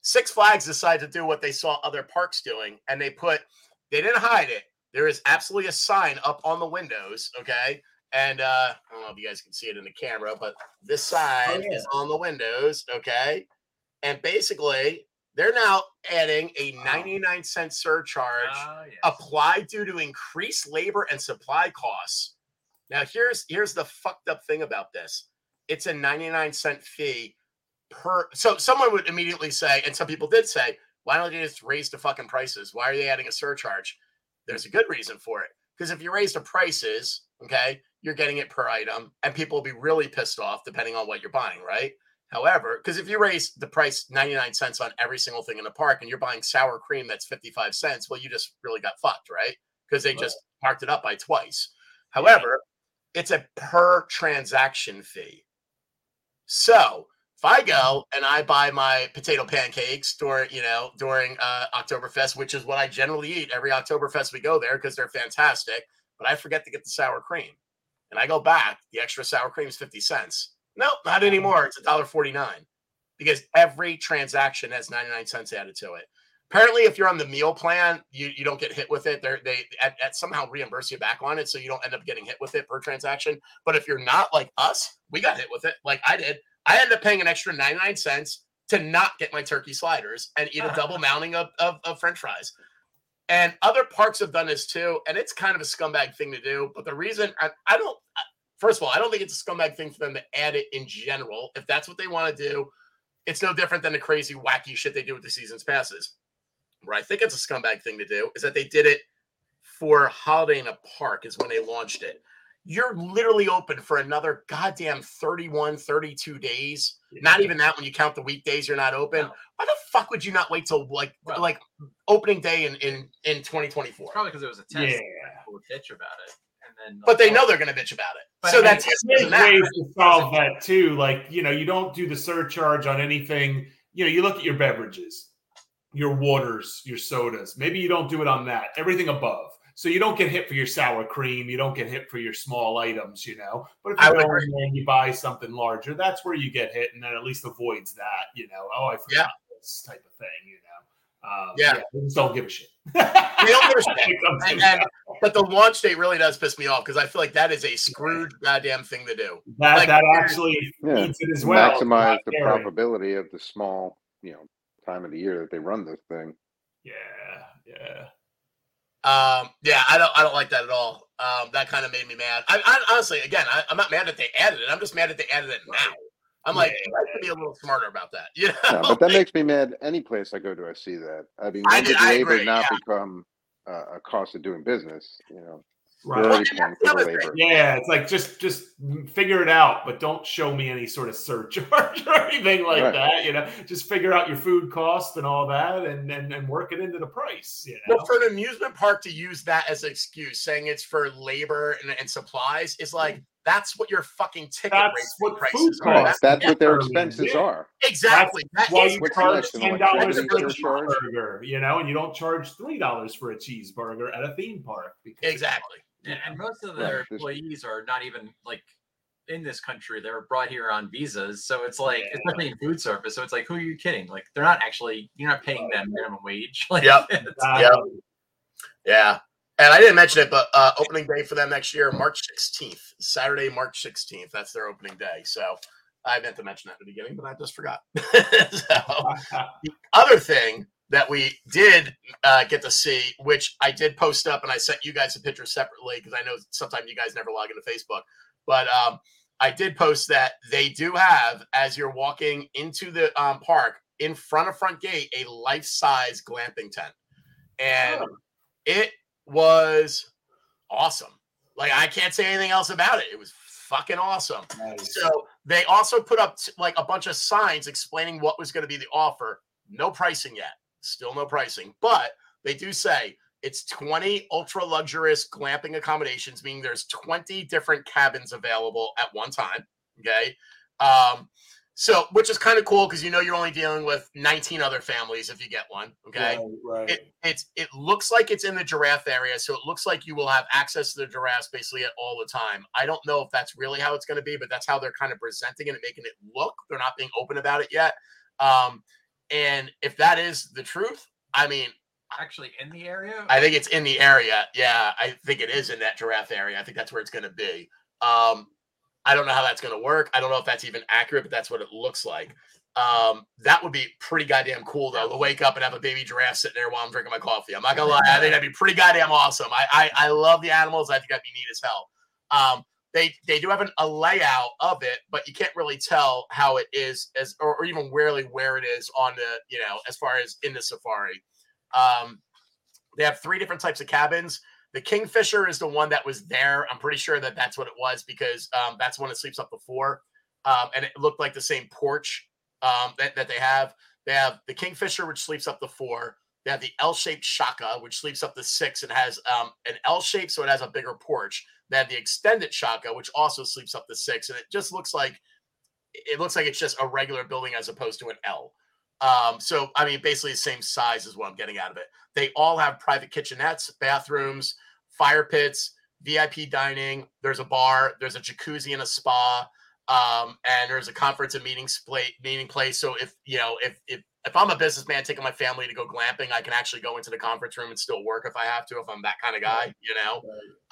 Six Flags decided to do what they saw other parks doing, and they put they didn't hide it. There is absolutely a sign up on the windows, okay? And uh, I don't know if you guys can see it in the camera, but this sign yeah. is on the windows, okay? And basically, they're now adding a 99 cent surcharge Ah, yes. applied due to increased labor and supply costs. Now, here's here's the fucked up thing about this. It's a 99 cent fee per so someone would immediately say, and some people did say, why don't you just raise the fucking prices? Why are they adding a surcharge? There's a good reason for it. Because if you raise the prices, okay, you're getting it per item, and people will be really pissed off depending on what you're buying, right? However, because if you raise the price 99 cents on every single thing in the park and you're buying sour cream that's 55 cents, well, you just really got fucked, right? Because they Right. just marked it up by twice. However, it's a per transaction fee. So if I go and I buy my potato pancakes during, you know, during uh, Oktoberfest, which is what I generally eat every Oktoberfest we go there because they're fantastic, but I forget to get the sour cream. And I go back, the extra sour cream is 50 cents. Nope, not anymore. It's $1.49 because every transaction has 99 cents added to it. Apparently, if you're on the meal plan, you, you don't get hit with it. They're, they at, at somehow reimburse you back on it, so you don't end up getting hit with it per transaction. But if you're not like us, we got hit with it, like I did. I ended up paying an extra 99 cents to not get my turkey sliders and eat a double mounting of, of, of French fries. And other parks have done this too, and it's kind of a scumbag thing to do. But the reason I, I don't, I- first of all, I don't think it's a scumbag thing for them to add it in general. If that's what they want to do, it's no different than the crazy, wacky shit they do with the season's passes. Where I think it's a scumbag thing to do is that they did it for Holiday in a Park, is when they launched it. You're literally open for another goddamn 31, 32 days. Not even that when you count the weekdays you're not open. No. Why the fuck would you not wait till like Well- like opening day in in, in 2024? Probably because it was a test. Yeah. People would bitch about it, and then But they know they're gonna bitch about it. But so I mean, that test There's doesn't ways to solve that too. Like, you know, you don't do the surcharge on anything. You know, you look at your beverages, your waters, your sodas. Maybe you don't do it on that. Everything above. So you don't get hit for your sour cream. You don't get hit for your small items, you know. But if you would go agree. in there and you buy something larger, that's where you get hit, and that at least avoids that, you know. Oh, I forgot this type of thing, you know. Um, Yeah. they just don't give a shit. They don't give a shit. It comes to And, and but the launch date really does piss me off because I feel like that is a screwed goddamn thing to do. that, like, that actually Yeah. eats it as well. Maximize the caring. profitability of the small, you know, time of the year that they run this thing. Yeah, yeah. Um, yeah, I don't, I don't like that at all. Um, that kind of made me mad. I, I honestly, again, I, I'm not mad that they added it. I'm just mad that they added it now. I'm like, Yeah. you guys could be a little smarter about that. You know? Yeah, but that makes me mad. Any place I go to, I see that. I mean, I when did- did I labor agree, not yeah. become uh, a cost of doing business? You know, Right. already And paying that's the for the other thing. labor. Yeah, it's like just just figure it out, but don't show me any sort of surcharge or anything like Right. that. You know, just figure out your food cost and all that, and and, and work it into the price. You know, Well, for an amusement park to use that as an excuse, saying it's for labor and, and supplies, is like that's what your fucking ticket That's rates what prices food are. Right, costs. That's what their expenses Yeah. are. exactly. That why you charge next thing, ten dollars electricity for a surcharge? cheeseburger, you know, and you don't charge three dollars for a cheeseburger at a theme park. Because exactly. And, and most of their this- employees are not even like in this country. They were brought here on visas, so it's like Yeah. especially in food service. So it's like, who are you kidding? Like they're not actually you're not paying them minimum wage. Like, Yep. Uh, Yep. Yeah. And I didn't mention it, but uh, opening day for them next year, March 16th, Saturday, March 16th. That's their opening day. So I meant to mention that at the beginning, but I just forgot. so other thing that we did uh, get to see, which I did post up and I sent you guys a picture separately because I know sometimes you guys never log into Facebook, but um, I did post that they do have, as you're walking into the um, park, in front of front gate, a life size glamping tent. And it was awesome. Like, I can't say anything else about it. It was fucking awesome. Nice. So they also put up t- like a bunch of signs explaining what was going to be the offer. No pricing yet. Still no pricing, but they do say it's 20 ultra luxurious glamping accommodations, meaning there's 20 different cabins available at one time. Okay. Um, so which is kind of cool because you know you're only dealing with 19 other families if you get one. Okay Right, right. it it's it looks like it's in the giraffe area, so it looks like you will have access to the giraffes basically at all the time. I don't know if that's really how it's going to be, but that's how they're kind of presenting it and making it look. They're not being open about it yet. Um, and if that is the truth, I mean, actually in the area. I think it's in the area. Yeah, I think it is in that giraffe area. I think that's where it's going to be. Um, I don't know how that's going to work. I don't know if that's even accurate, but that's what it looks like. Um, that would be pretty goddamn cool though to wake up and have a baby giraffe sitting there while I'm drinking my coffee. I'm not gonna lie, I think that'd be pretty goddamn awesome. I I, I love the animals. I think that'd be neat as hell. Um, they they do have an, a layout of it, but you can't really tell how it is as or, or even really where it is on the you know as far as in the safari. Um, they have three different types of cabins. The Kingfisher is the one that was there. I'm pretty sure that that's what it was because um, that's the one that sleeps up to four, um, and it looked like the same porch um, that, that they have. They have the Kingfisher, which sleeps up to four. They have the L-shaped Shaka, which sleeps up to six and has um, an L shape, so it has a bigger porch. They have the extended Shaka, which also sleeps up to six, and it just looks like it looks like it's just a regular building as opposed to an L. Um, so I mean, basically the same size is what I'm getting out of it. They all have private kitchenettes, bathrooms, fire pits, VIP dining. There's a bar. There's a jacuzzi and a spa. Um, and there's a conference and meeting split meeting place. So if you know, if if if I'm a businessman taking my family to go glamping, I can actually go into the conference room and still work if I have to, if I'm that kind of guy, you know.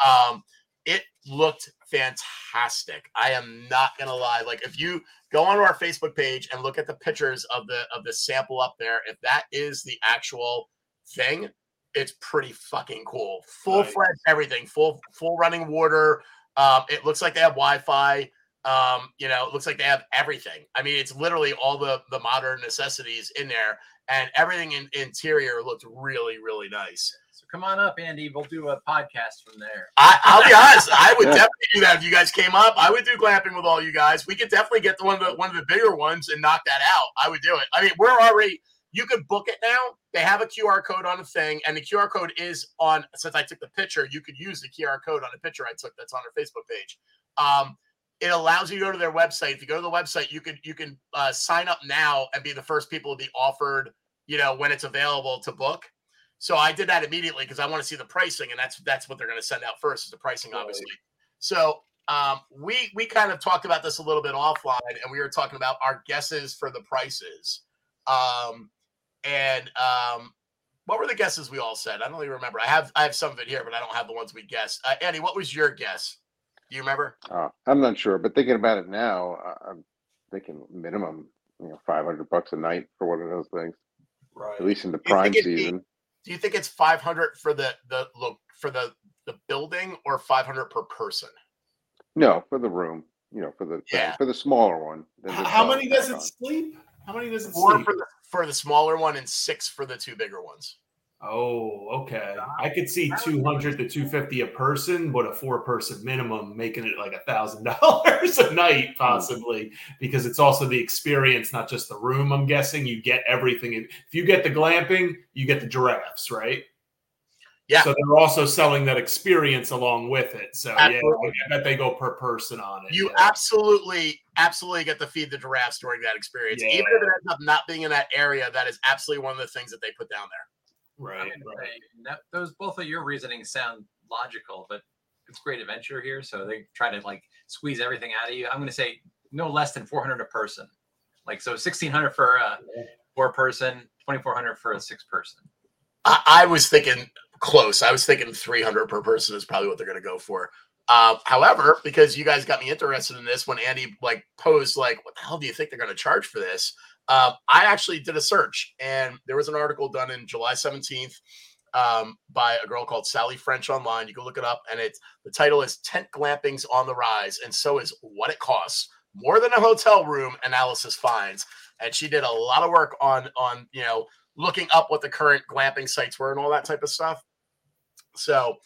Um, it looked fantastic. I am not gonna lie. Like if you go onto our Facebook page and look at the pictures of the of the sample up there, if that is the actual thing, it's pretty fucking cool. Full fledged everything, full full running water. Um, it looks like they have Wi-Fi. Um, you know, it looks like they have everything. I mean, it's literally all the the modern necessities in there, and everything in interior looked really, really nice. So come on up, Andy. We'll do a podcast from there. I, I'll be honest. I would Yeah. definitely do that if you guys came up. I would do glamping with all you guys. We could definitely get the one of the one of the bigger ones and knock that out. I would do it. I mean, we're already. You could book it now. They have a QR code on the thing, and the QR code is on. Since I took the picture, you could use the QR code on the picture I took. That's on their Facebook page. Um, it allows you to go to their website. If you go to the website, you can you can uh, sign up now and be the first people to be offered. You know when it's available to book. So I did that immediately because I want to see the pricing, and that's that's what they're going to send out first is the pricing, Right. obviously. So um, we we kind of talked about this a little bit offline, and we were talking about our guesses for the prices. Um, and um, what were the guesses we all said? I don't even remember. I have I have some of it here, but I don't have the ones we guessed. Uh, Andy, what was your guess? Do you remember? Uh, I'm not sure, but thinking about it now, I- I'm thinking minimum, you know, 500 bucks a night for one of those things, right. at least in the You think prime it'd be- season. Do you think it's five hundred for the the look for the the building or five hundred per person? No, for the room, you know, for the Yeah. for the smaller one. then H- just How many does it on. sleep? How many does it Four sleep? for the for the smaller one and six for the two bigger ones. Oh, okay. I could see 200 to 250 a person, but a four person minimum, making it like a thousand dollars a night, hmm. possibly, because it's also the experience, not just the room. I'm guessing you get everything. If you get the glamping, you get the giraffes, right? Yeah. So they're also selling that experience along with it. So Absolutely. yeah, I bet they go per person on it. You yeah. absolutely, absolutely get to feed the giraffes during that experience. Yeah. Even if it ends up not being in that area, that is absolutely one of the things that they put down there. Right, I'm gonna right. say, that- those both of your reasoning sound logical, but it's great adventure here, so they try to like squeeze everything out of you. I'm going to say no less than 400 a person, like so 1600 for a four person, 2400 for a six person. I, I was thinking close. I was thinking 300 per person is probably what they're going to go for. Uh, however, because you guys got me interested in this when Andy like posed like, what the hell do you think they're going to charge for this? Um, I actually did a search, and there was an article done in July 17th um, by a girl called Sally French online. You can look it up, and it's the title is "Tent Glamping's on the Rise," and so is what it costs. More than a hotel room, analysis finds, and she did a lot of work on on you know looking up what the current glamping sites were and all that type of stuff. So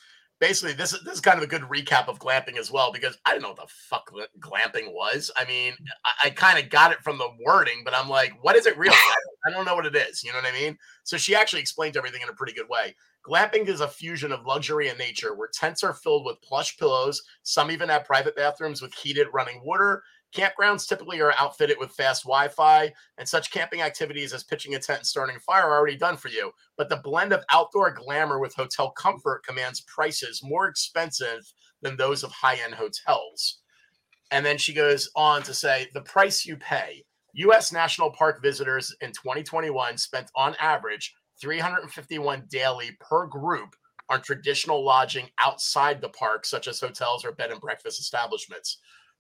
basically, this is this is kind of a good recap of glamping as well because I didn't know what the fuck gla- glamping was. I mean, mm. I, I kind of got it from the wording, but I'm like, what is it really? I don't, I don't know what it is. You know what I mean? So she actually explained everything in a pretty good way. Glamping is a fusion of luxury and nature, where tents are filled with plush pillows. Some even have private bathrooms with heated running water. Campgrounds typically are outfitted with fast Wi-Fi, and such camping activities as pitching a tent and starting a fire are already done for you. But the blend of outdoor glamour with hotel comfort commands prices more expensive than those of high-end hotels. And then she goes on to say the price you pay. U.S. National Park visitors in 2021 spent on average 351 daily per group on traditional lodging outside the park, such as hotels or bed and breakfast establishments.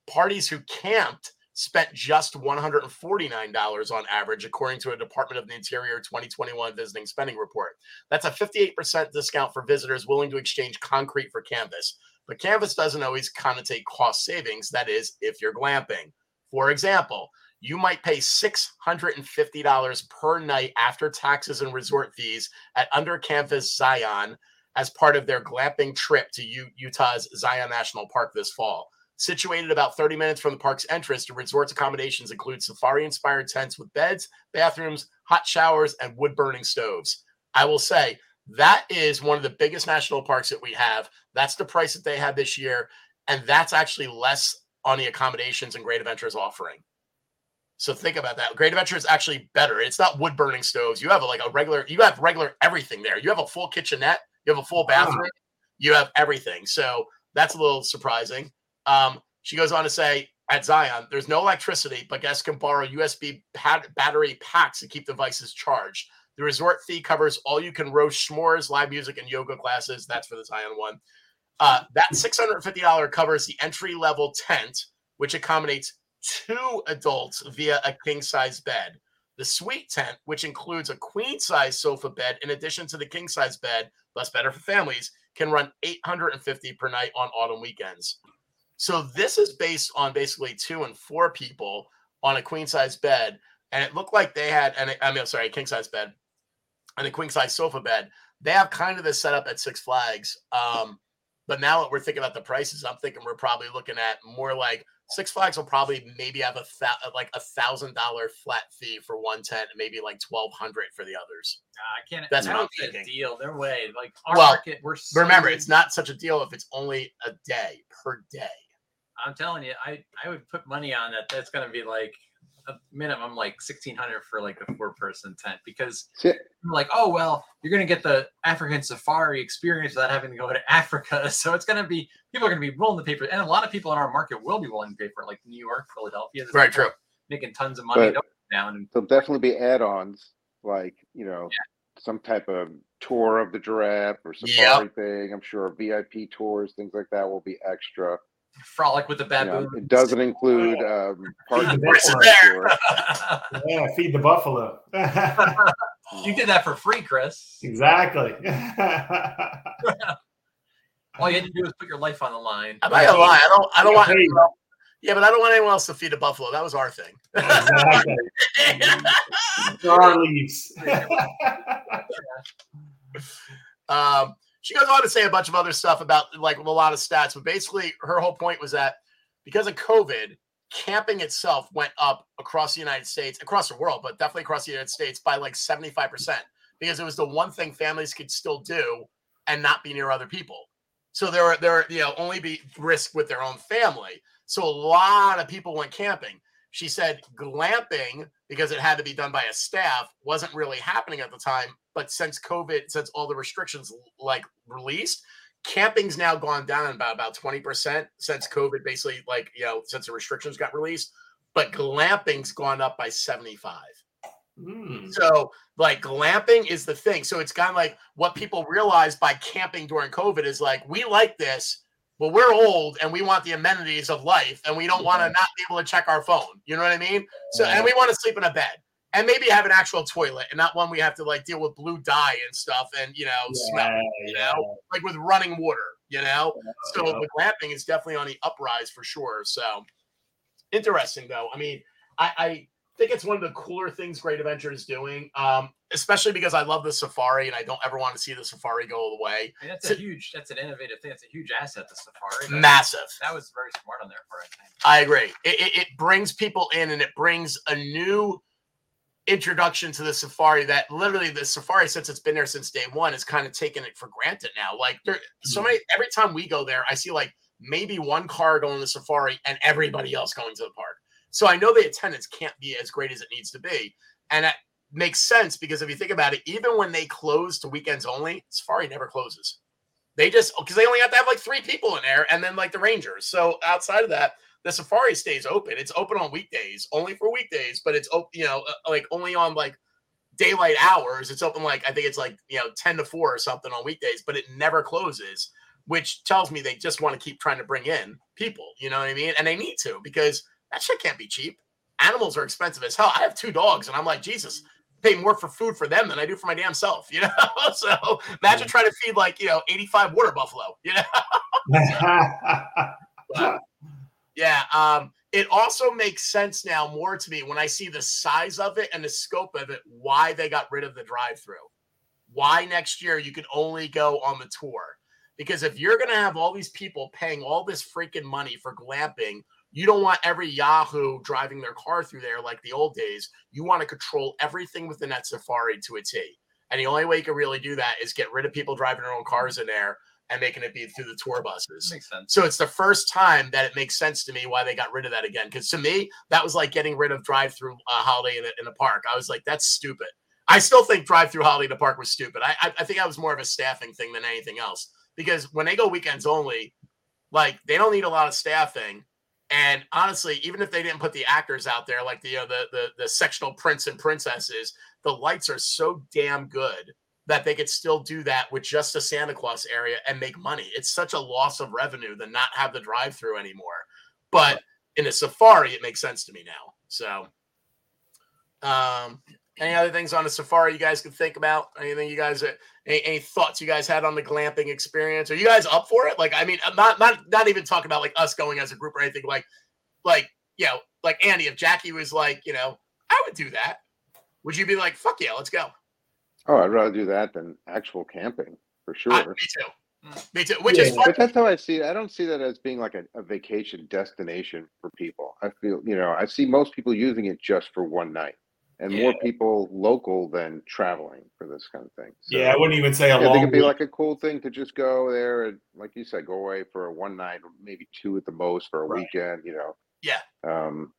Parties who camped spent just $149 on average, according to a Department of the Interior 2021 visiting spending report. That's a 58% discount for visitors willing to exchange concrete for canvas. But canvas doesn't always connotate cost savings. That is, if you're glamping. For example, you might pay $650 per night after taxes and resort fees at Under Canvas Zion as part of their glamping trip to U- Utah's Zion National Park this fall. Situated about 30 minutes from the park's entrance, the resort's accommodations include safari inspired tents with beds, bathrooms, hot showers, and wood burning stoves. I will say that is one of the biggest national parks that we have. That's the price that they had this year. And that's actually less on the accommodations and Great Adventure is offering. So think about that. Great Adventure is actually better. It's not wood burning stoves. You have a, like a regular, you have regular everything there. You have a full kitchenette, you have a full bathroom, you have everything. So that's a little surprising. Um, she goes on to say at Zion, there's no electricity, but guests can borrow USB pat- battery packs to keep devices charged. The resort fee covers all you can roast s'mores, live music, and yoga classes. That's for the Zion one. Uh, that $650 covers the entry level tent, which accommodates two adults via a king size bed. The suite tent, which includes a queen size sofa bed in addition to the king size bed, thus better for families, can run 850 per night on autumn weekends. So this is based on basically two and four people on a queen size bed, and it looked like they had, and I mean, sorry, a king size bed and a queen size sofa bed. They have kind of this setup at Six Flags. Um, but now that we're thinking about the prices, I'm thinking we're probably looking at more like Six Flags will probably maybe have a thou- like a thousand dollar flat fee for one tent, and maybe like twelve hundred for the others. I can't. That's that what I'm a thinking. deal. Their way, like our Well, market, we're so, Remember, it's not such a deal if it's only a day per day. I'm telling you, I I would put money on that. That's gonna be like a minimum like sixteen hundred for like a four person tent because See, I'm like, oh well, you're gonna get the African safari experience without having to go to Africa. So it's gonna be people are gonna be willing to pay for it, and a lot of people in our market will be willing to pay for it, like New York, Philadelphia. there's Very true. Making tons of money But- down and there'll definitely be add-ons like you know some type of tour of the giraffe or Yep. safari thing. I'm sure VIP tours, things like that, will be extra. Frolic with the You know, baboon. it doesn't include um, part Feed of the the buffalo. Yeah, feed the buffalo. you did that for free, Chris. exactly. All you had to do was put your life on the line. I'm not gonna lie, I don't I don't Yeah, want anyone yeah, but I don't want anyone else to feed a buffalo. That was our thing. exactly. There are leaves. Um, she goes on to say a bunch of other stuff about like a lot of stats, but basically her whole point was that because of COVID, camping itself went up across the United States, across the world, but definitely across the United States by like 75% because it was the one thing families could still do and not be near other people. So there were there you know only be risk with their own family. So a lot of people went camping. She said glamping because it had to be done by a staff wasn't really happening at the time, but since COVID, since all the restrictions like released, camping's now gone down about about 20% since COVID basically like you know since the restrictions got released, but glamping's gone up by 75. Hmm. So, like, glamping is the thing. So, it's kind of like what people realize by camping during COVID is like, we like this, but we're old and we want the amenities of life and we don't want to not be able to check our phone. You know what I mean? So, and we want to sleep in a bed and maybe have an actual toilet and not one we have to like deal with blue dye and stuff and, you know, smell, you know, like with running water, you know? So, Yeah. the glamping is definitely on the uprise for sure. So, interesting though. I mean, I, I think it's one of the cooler things Great Adventure is doing, um, especially because I love the Safari and I don't ever want to see the Safari go away. I mean, that's a huge, that's an innovative thing. That's a huge asset to Safari. That- Massive. That was very smart on their part, I think. I agree. It, it, it brings people in and it brings a new introduction to the Safari that literally the Safari, since it's been there since day one, is kind of taken it for granted now. Like there so many every time we go there, I see like maybe one car going to the Safari and everybody else going to the park. So I know the attendance can't be as great as it needs to be. And that makes sense because if you think about it, even when they close to weekends only, Safari never closes. They just because they only have to have like three people in there and then like the Rangers. So outside of that, the Safari stays open. It's open on weekdays, only for weekdays, but it's open, you know, uh, like only on like daylight hours. It's open like I think it's like, you know, 10 to 4 or something on weekdays, but it never closes, which tells me they just want to keep trying to bring in people, you know what I mean? And they need to because that shit can't be cheap. Animals are expensive as hell. I have two dogs and I'm like, Jesus, pay more for food for them than I do for my damn self, you know? so imagine trying to feed like, you know, 85 water buffalo, you know? But, yeah. Um, it also makes sense now more to me when I see the size of it and the scope of it, why they got rid of the drive through. Why next year you can only go on the tour. Because if you're going to have all these people paying all this freaking money for glamping, you don't want every Yahoo driving their car through there like the old days. You want to control everything within that safari to a T. And the only way you can really do that is get rid of people driving their own cars in there and making it be through the tour buses. Makes sense. So it's the first time that it makes sense to me why they got rid of that again. Because to me, that was like getting rid of drive-through uh, holiday in a, in a park. I was like, that's stupid. I still think drive-through holiday in a park was stupid. I, I I think that was more of a staffing thing than anything else. Because when they go weekends only, like they don't need a lot of staffing. And honestly, even if they didn't put the actors out there, like the you know, the the the sectional prince and princesses, the lights are so damn good that they could still do that with just a Santa Claus area and make money. It's such a loss of revenue to not have the drive through anymore. But in a safari, it makes sense to me now. So, um, any other things on the safari you guys could think about? Anything you guys, any, any thoughts you guys had on the glamping experience? Are you guys up for it? Like, I mean, I'm not not not even talking about like us going as a group or anything. Like, like you know, like Andy, if Jackie was like, you know, I would do that. Would you be like, fuck yeah, let's go? Oh, I'd rather do that than actual camping for sure. I- me too. Me too. Which is fun. But that's how I see it. I don't see that as being like a, a vacation destination for people. I feel, you know, I see most people using it just for one night and more people local than traveling for this kind of thing. So, yeah, I wouldn't even say a yeah, I think it'd be week. like a cool thing to just go there and, like you said, go away for a one night or maybe two at the most for a Right. weekend, you know. Yeah. Um,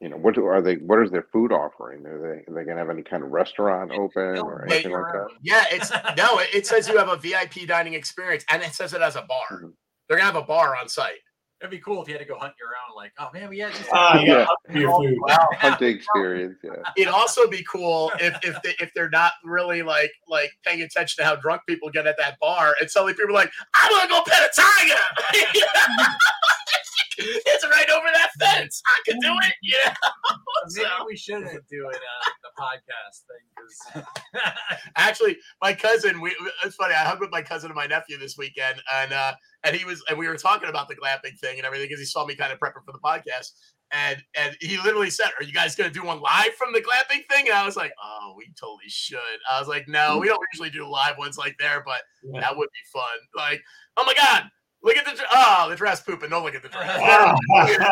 you know, what do, are they, what is their food offering? Are they, are they going to have any kind of restaurant open They'll or anything like that? Yeah, it's no, it, it says you have a VIP dining experience, and it says it has a bar. Mhm. They're gonna have a bar on site. It'd be cool if you had to go hunt your own. Like, oh man, we had this. Ah, Yeah. yeah, for your food. Wow. Hunting experience, yeah. It'd also be cool if if they, if they're not really like like paying attention to how drunk people get at that bar, and suddenly people are like, "I'm gonna go pet a tiger." it's right over that fence. I can do it. Yeah. Maybe So- we shouldn't do it on the podcast thing 'cause- Actually, my cousin, we it's funny. I hung with my cousin and my nephew this weekend, and uh, and he was, and we were talking about the glamping thing and everything because he saw me kind of prepping for the podcast, and and he literally said, "Are you guys gonna do one live from the glamping thing?" And I was like, "Oh, we totally should." I was like, "No, we don't usually do live ones like there, but Yeah. that would be fun." Like, oh my god, look at the dr- oh the dress pooping. Don't look at the dress.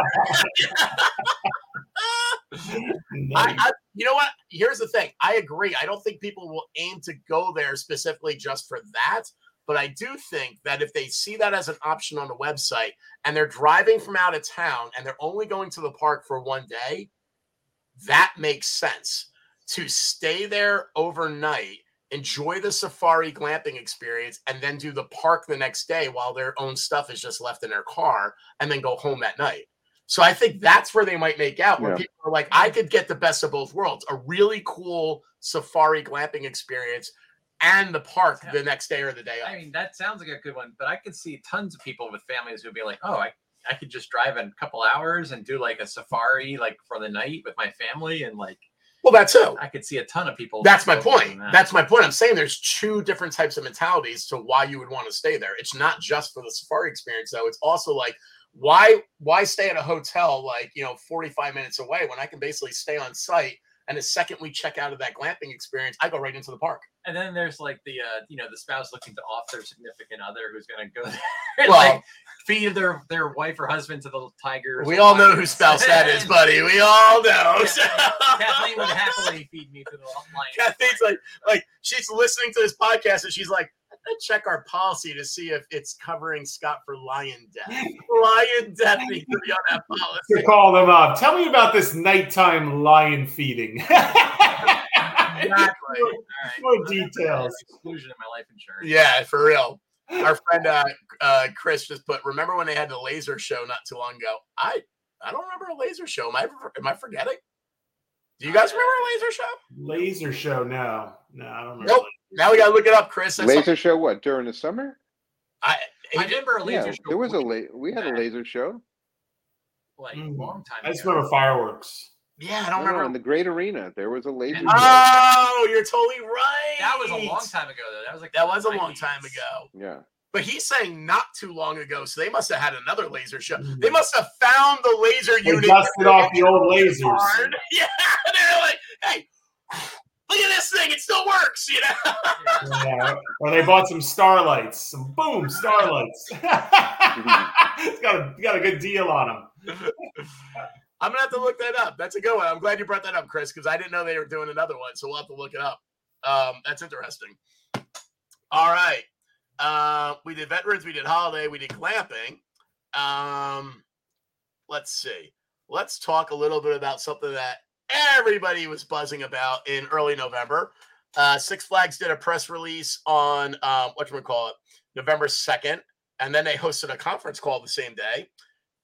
I, I, you know what? Here's the thing. I agree. I don't think people will aim to go there specifically just for that. But I do think that if they see that as an option on the website and they're driving from out of town and they're only going to the park for one day, that makes sense to stay there overnight, enjoy the safari glamping experience, and then do the park the next day while their own stuff is just left in their car and then go home at night. So I think that's where they might make out, where Yeah. people are like, I could get the best of both worlds a really cool safari glamping experience and the park the next day or the day I of. mean, that sounds like a good one, but I could see tons of people with families who'd be like, "Oh, I, I could just drive in a couple hours and do like a safari, like for the night with my family, and like Well, that's it. I could see a ton of people." That's my point. that. That's my point. I'm saying there's two different types of mentalities to why you would want to stay there. It's not just for the safari experience, though. It's also like why why stay at a hotel like you know 45 minutes away when I can basically stay on site. And the second we check out of that glamping experience, I go right into the park. And then there's like the uh, you know the spouse looking to off their significant other who's going to go there Well- like feed their their wife or husband to the tigers. We or all know lions. whose spouse that is, buddy. We all know. Yeah, Kathleen would happily feed me to the lions. Kathleen's like, like she's listening to this podcast and she's like, I gotta check our policy to see if it's covering Scott for lion death. lion death needs to be on that to call them up. Tell me about this nighttime lion feeding. Exactly. More well, that's an details. Exclusion in my life insurance. Yeah, for real. Our friend uh, uh, Chris just put. Remember when they had the laser show not too long ago? I I don't remember a laser show. Am I am I forgetting? Do you guys remember a laser show? Laser show? No, no, I don't remember. Nope. Now we gotta look it up, Chris. That's Laser show what during the summer? I, I remember a laser Yeah, show. there was a way la- we had a laser show. like Mm. long time. I just ago. remember fireworks. Yeah, I don't no, remember. in the Great Arena. There was a laser show. Oh, you're totally right. That was a long time ago, though. That was like That the was a long time ago. Yeah. But he's saying not too long ago, so they must have had another laser show. Mhm. They must have found the laser They unit. dusted off the old lasers. Hard. Yeah, they're like, hey, look at this thing. It still works, you know. Yeah. Or they bought some starlights. Some boom starlights. it's got a got a good deal on them. I'm gonna have to look that up. That's a good one. I'm glad you brought that up, Chris, because I didn't know they were doing another one. So we'll have to look it up. Um, that's interesting. All right. Uh, we did veterans, we did holiday, we did glamping. Um, let's see. Let's talk a little bit about something that everybody was buzzing about in early November. Uh, Six Flags did a press release on um, what we call it, November second, and then they hosted a conference call the same day.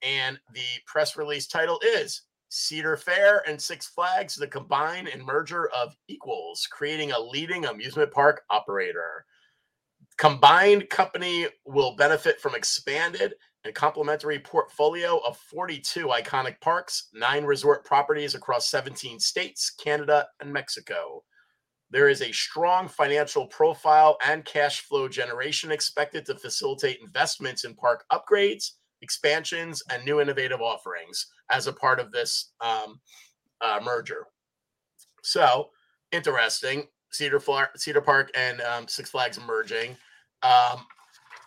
And the press release title is Cedar Fair and Six Flags, the combine and merger of equals, creating a leading amusement park operator. Combined company will benefit from expanded and complementary portfolio of 42 iconic parks, nine resort properties across 17 states, Canada, and Mexico. There is a strong financial profile and cash flow generation expected to facilitate investments in park upgrades, expansions, and new innovative offerings as a part of this um, uh, merger. So interesting. Cedar, Cedar Park and um, Six Flags merging. Um,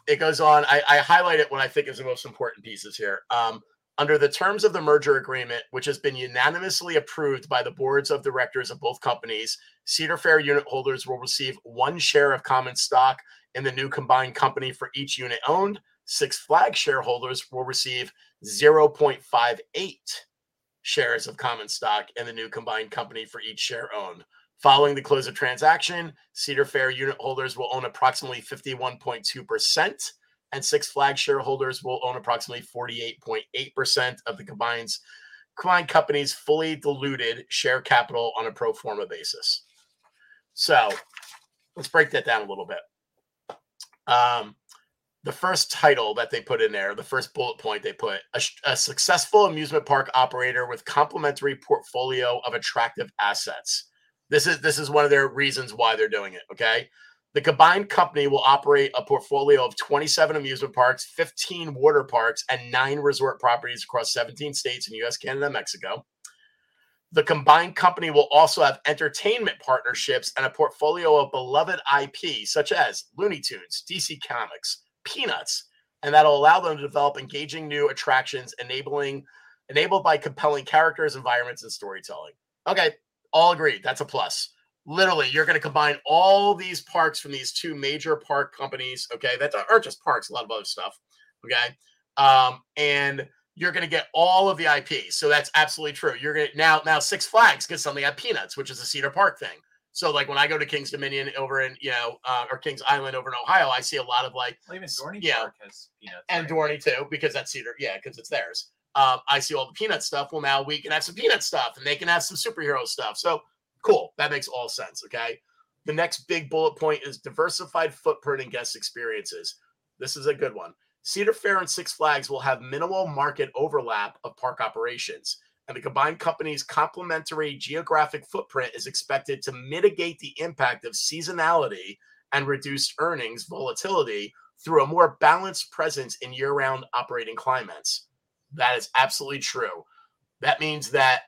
it goes on. I, I it what I think is the most important pieces here. Um, under the terms of the merger agreement, which has been unanimously approved by the boards of directors of both companies, Cedar Fair unit holders will receive one share of common stock in the new combined company for each unit owned. Six Flags shareholders will receive 0.58 shares of common stock in the new combined company for each share owned. Following the close of transaction, Cedar Fair unit holders will own approximately 51.2%, and Six Flags shareholders will own approximately 48.8% of the combined, combined company's fully diluted share capital on a pro forma basis. So let's break that down a little bit. Um, the first title that they put in there, the first bullet point they put a, a successful amusement park operator with complementary portfolio of attractive assets. This is this is one of their reasons why they're doing it. Okay. The combined company will operate a portfolio of 27 amusement parks, 15 water parks, and nine resort properties across 17 states in US, Canada, and Mexico. The combined company will also have entertainment partnerships and a portfolio of beloved IP, such as Looney Tunes, DC Comics, Peanuts, and that'll allow them to develop engaging new attractions, enabling enabled by compelling characters, environments, and storytelling. Okay, all agreed. That's a plus. Literally, you're going to combine all these parks from these two major park companies. Okay, that aren't just parks, a lot of other stuff. Okay, um, and you're going to get all of the IP. So that's absolutely true. You're going to now now Six Flags gets something at Peanuts, which is a Cedar Park thing. So like when I go to Kings Dominion over in you know uh, or Kings Island over in Ohio, I see a lot of like well, even Dorney yeah, Park has peanuts. and right? Dorney too because that's Cedar. Yeah, because it's theirs. Um, I see all the peanut stuff. Well, now we can have some peanut stuff, and they can have some superhero stuff. So cool. That makes all sense. Okay. The next big bullet point is diversified footprint and guest experiences. This is a good one. Cedar Fair and Six Flags will have minimal market overlap of park operations, and the combined company's complementary geographic footprint is expected to mitigate the impact of seasonality and reduced earnings volatility through a more balanced presence in year round operating climates. That is absolutely true. That means that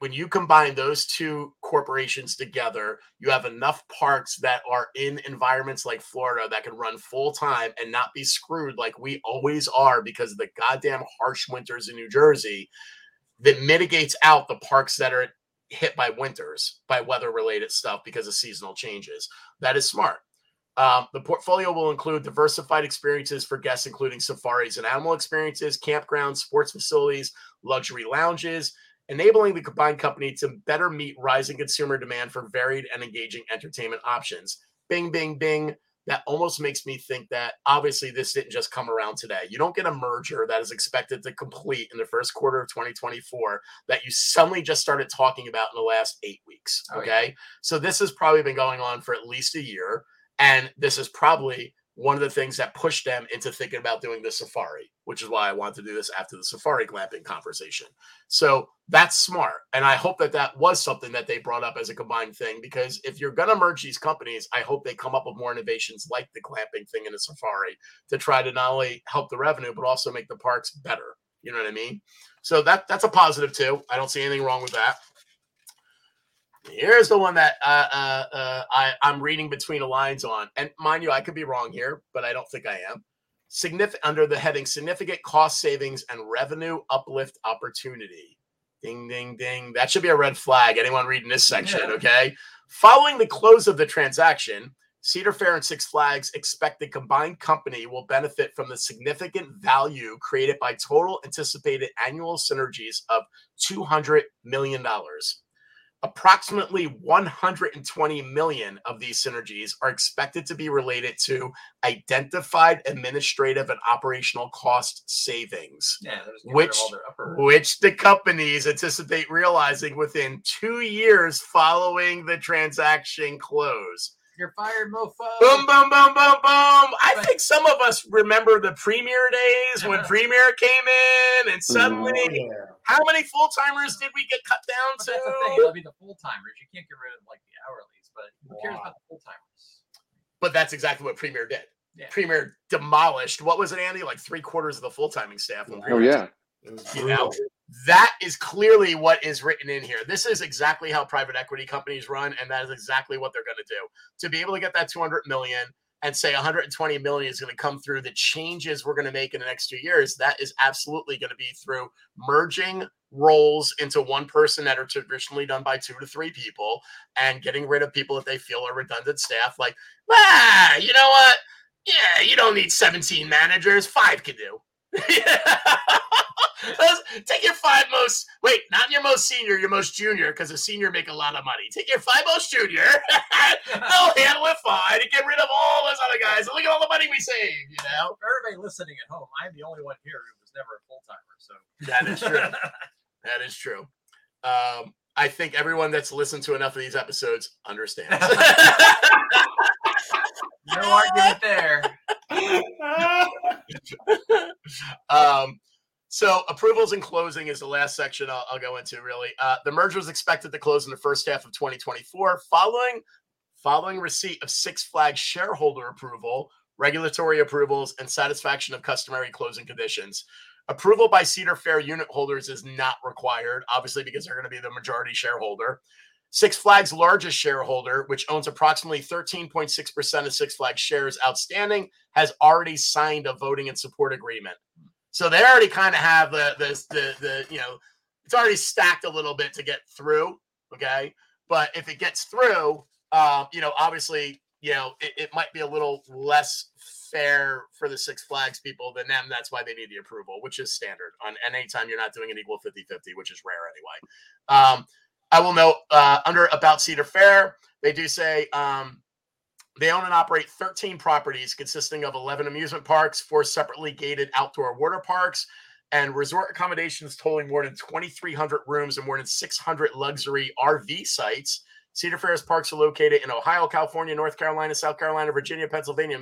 when you combine those two corporations together, you have enough parks that are in environments like Florida that can run full time and not be screwed like we always are because of the goddamn harsh winters in New Jersey that mitigates out the parks that are hit by winters, by weather related stuff because of seasonal changes. That is smart. Um, the portfolio will include diversified experiences for guests, including safaris and animal experiences, campgrounds, sports facilities, luxury lounges, enabling the combined company to better meet rising consumer demand for varied and engaging entertainment options. Bing, bing, bing. That almost makes me think that obviously this didn't just come around today. You don't get a merger that is expected to complete in the first quarter of 2024 that you suddenly just started talking about in the last eight weeks. Oh, Okay. yeah. So this has probably been going on for at least a year. And this is probably one of the things that pushed them into thinking about doing the safari, which is why I want to do this after the safari glamping conversation. So that's smart. And I hope that that was something that they brought up as a combined thing because if you're going to merge these companies, I hope they come up with more innovations like the glamping thing in the safari to try to not only help the revenue, but also make the parks better. You know what I mean? So that that's a positive too. I don't see anything wrong with that. Here's the one that uh, uh, uh, I, I'm reading between the lines on, and mind you, I could be wrong here, but I don't think I am. Significant under the heading "Significant Cost Savings and Revenue Uplift Opportunity." Ding, ding, ding. That should be a red flag. Anyone reading this section? Yeah. Okay. Following the close of the transaction, Cedar Fair and Six Flags expect the combined company will benefit from the significant value created by total anticipated annual synergies of $200 million. Approximately 120 million of these synergies are expected to be related to identified administrative and operational cost savings Yeah, they're just getting rid of Which- all their upper. which the companies anticipate realizing within two years following the transaction close. You're fired, mofo. Boom, boom, boom, boom, boom. I think some of us remember the Premier days when Premier came in, and oh, suddenly, Oh, how many full timers did we get cut down But to? that's the thing. I mean, the full timers. You can't get rid of like the hourlies, but who cares Wow. about the full timers? But that's exactly what Premier did. Yeah. Premier demolished. What was it, Andy? Like three quarters of the full timing staff. when Oh Premier yeah. you know that is clearly what is written in here this is exactly how private equity companies run and that is exactly what they're going to do to be able to get that 200 million and say 120 million is going to come through the changes we're going to make in the next two years that is absolutely going to be through merging roles into one person that are traditionally done by two to three people and getting rid of people that they feel are redundant staff like ah you know what? Yeah you don't need 17 managers. Five can do take your five most wait, not your most senior, your most junior, because a senior make a lot of money. Take your five most junior, they'll handle it fine and get rid of all those other guys. And look at all the money we save, you know? For everybody listening at home, I'm the only one here who was never a full timer. So That is true. that is true. Um, I think everyone that's listened to enough of these episodes understands. no argument there. um, so approvals and closing is the last section I'll, I'll go into. Really, uh, the merger is expected to close in the first half of 2024, following following receipt of Six Flags shareholder approval, regulatory approvals, and satisfaction of customary closing conditions. Approval by Cedar Fair unit holders is not required, obviously, because they're going to be the majority shareholder. Six Flags' largest shareholder, which owns approximately 13.6% of Six Flags shares outstanding, has already signed a voting and support agreement. So they already kind of have the, the the the you know it's already stacked a little bit to get through. Okay, but if it gets through, um, you know, obviously, you know, it, it might be a little less fair for the Six Flags people than them. That's why they need the approval, which is standard on anytime you're not doing an equal 50 50, which is rare anyway. Um, I will note uh, under about Cedar Fair, they do say um, they own and operate 13 properties consisting of 11 amusement parks, four separately gated outdoor water parks, and resort accommodations totaling more than 2,300 rooms and more than 600 luxury RV sites. Cedar Fair's parks are located in Ohio, California, North Carolina, South Carolina, Virginia, Pennsylvania,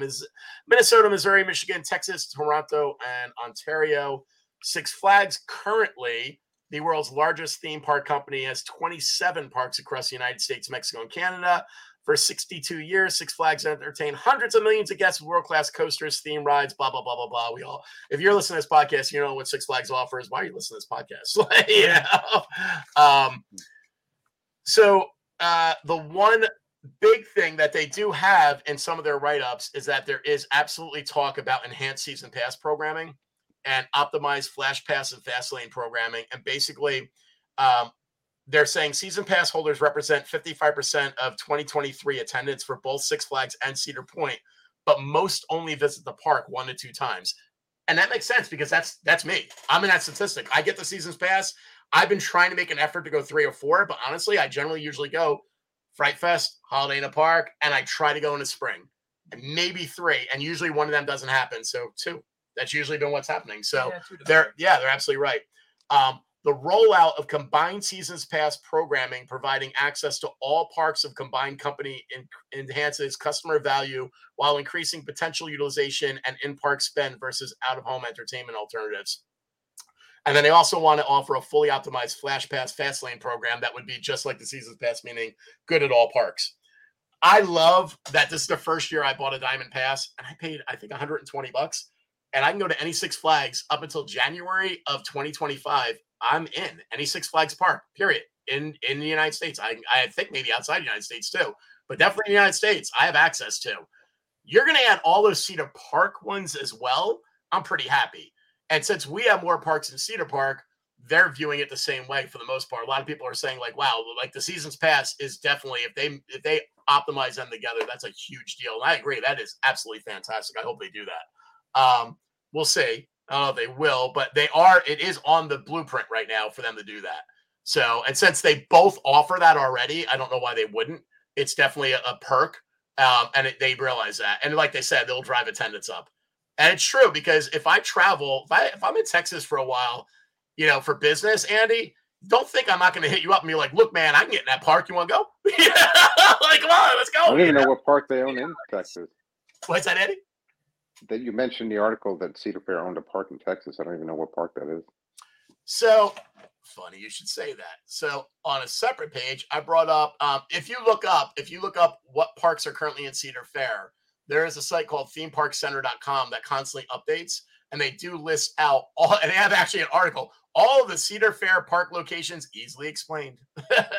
Minnesota, Missouri, Michigan, Texas, Toronto, and Ontario. Six Flags currently the world's largest theme park company has 27 parks across the United States, Mexico, and Canada. For 62 years, Six Flags entertained hundreds of millions of guests with world-class coasters, theme rides, blah blah blah blah blah. We all, if you're listening to this podcast, you know what Six Flags offers. Why are you listening to this podcast? yeah. Um, so uh, the one big thing that they do have in some of their write-ups is that there is absolutely talk about enhanced season pass programming and optimized flash pass and fast lane programming. And basically um, they're saying season pass holders represent 55% of 2023 attendance for both six flags and cedar point but most only visit the park one to two times. And that makes sense because that's that's me. I'm in that statistic. I get the seasons pass i've been trying to make an effort to go three or four but honestly i generally usually go Fright Fest, Holiday in a Park, and I try to go in the spring. And maybe three, and usually one of them doesn't happen. So two. That's usually been what's happening. So Yeah, they're yeah, they're absolutely right. Um, the rollout of combined seasons pass programming, providing access to all parks of combined company, en- enhances customer value while increasing potential utilization and in-park spend versus out-of-home entertainment alternatives. And then they also want to offer a fully optimized Flash Pass Fast Lane program that would be just like the Seasons Pass, meaning good at all parks. I love that this is the first year I bought a Diamond Pass and I paid, I think, 120 bucks. And I can go to any Six Flags up until January of 2025. I'm in any Six Flags park, period, in, in the United States. I, I think maybe outside the United States too, but definitely in the United States, I have access to. You're going to add all those Cedar Park ones as well. I'm pretty happy. And since we have more parks in Cedar Park, they're viewing it the same way for the most part. A lot of people are saying like, "Wow, like the seasons pass is definitely if they if they optimize them together, that's a huge deal." And I agree, that is absolutely fantastic. I hope they do that. Um, we'll see. I they will, but they are. It is on the blueprint right now for them to do that. So, and since they both offer that already, I don't know why they wouldn't. It's definitely a, a perk, um, and it, they realize that. And like they said, they'll drive attendance up. And it's true because if I travel, if, I, if I'm in Texas for a while, you know, for business, Andy, don't think I'm not going to hit you up and be like, look, man, I can get in that park. You want to go? like, come on, let's go. I don't even know what park they own in Texas. What's that, Eddie? That you mentioned the article that Cedar Fair owned a park in Texas. I don't even know what park that is. So funny you should say that. So on a separate page, I brought up um, if you look up if you look up what parks are currently in Cedar Fair, there is a site called themeparkcenter.com that constantly updates and they do list out all and they have actually an article all the Cedar Fair park locations easily explained.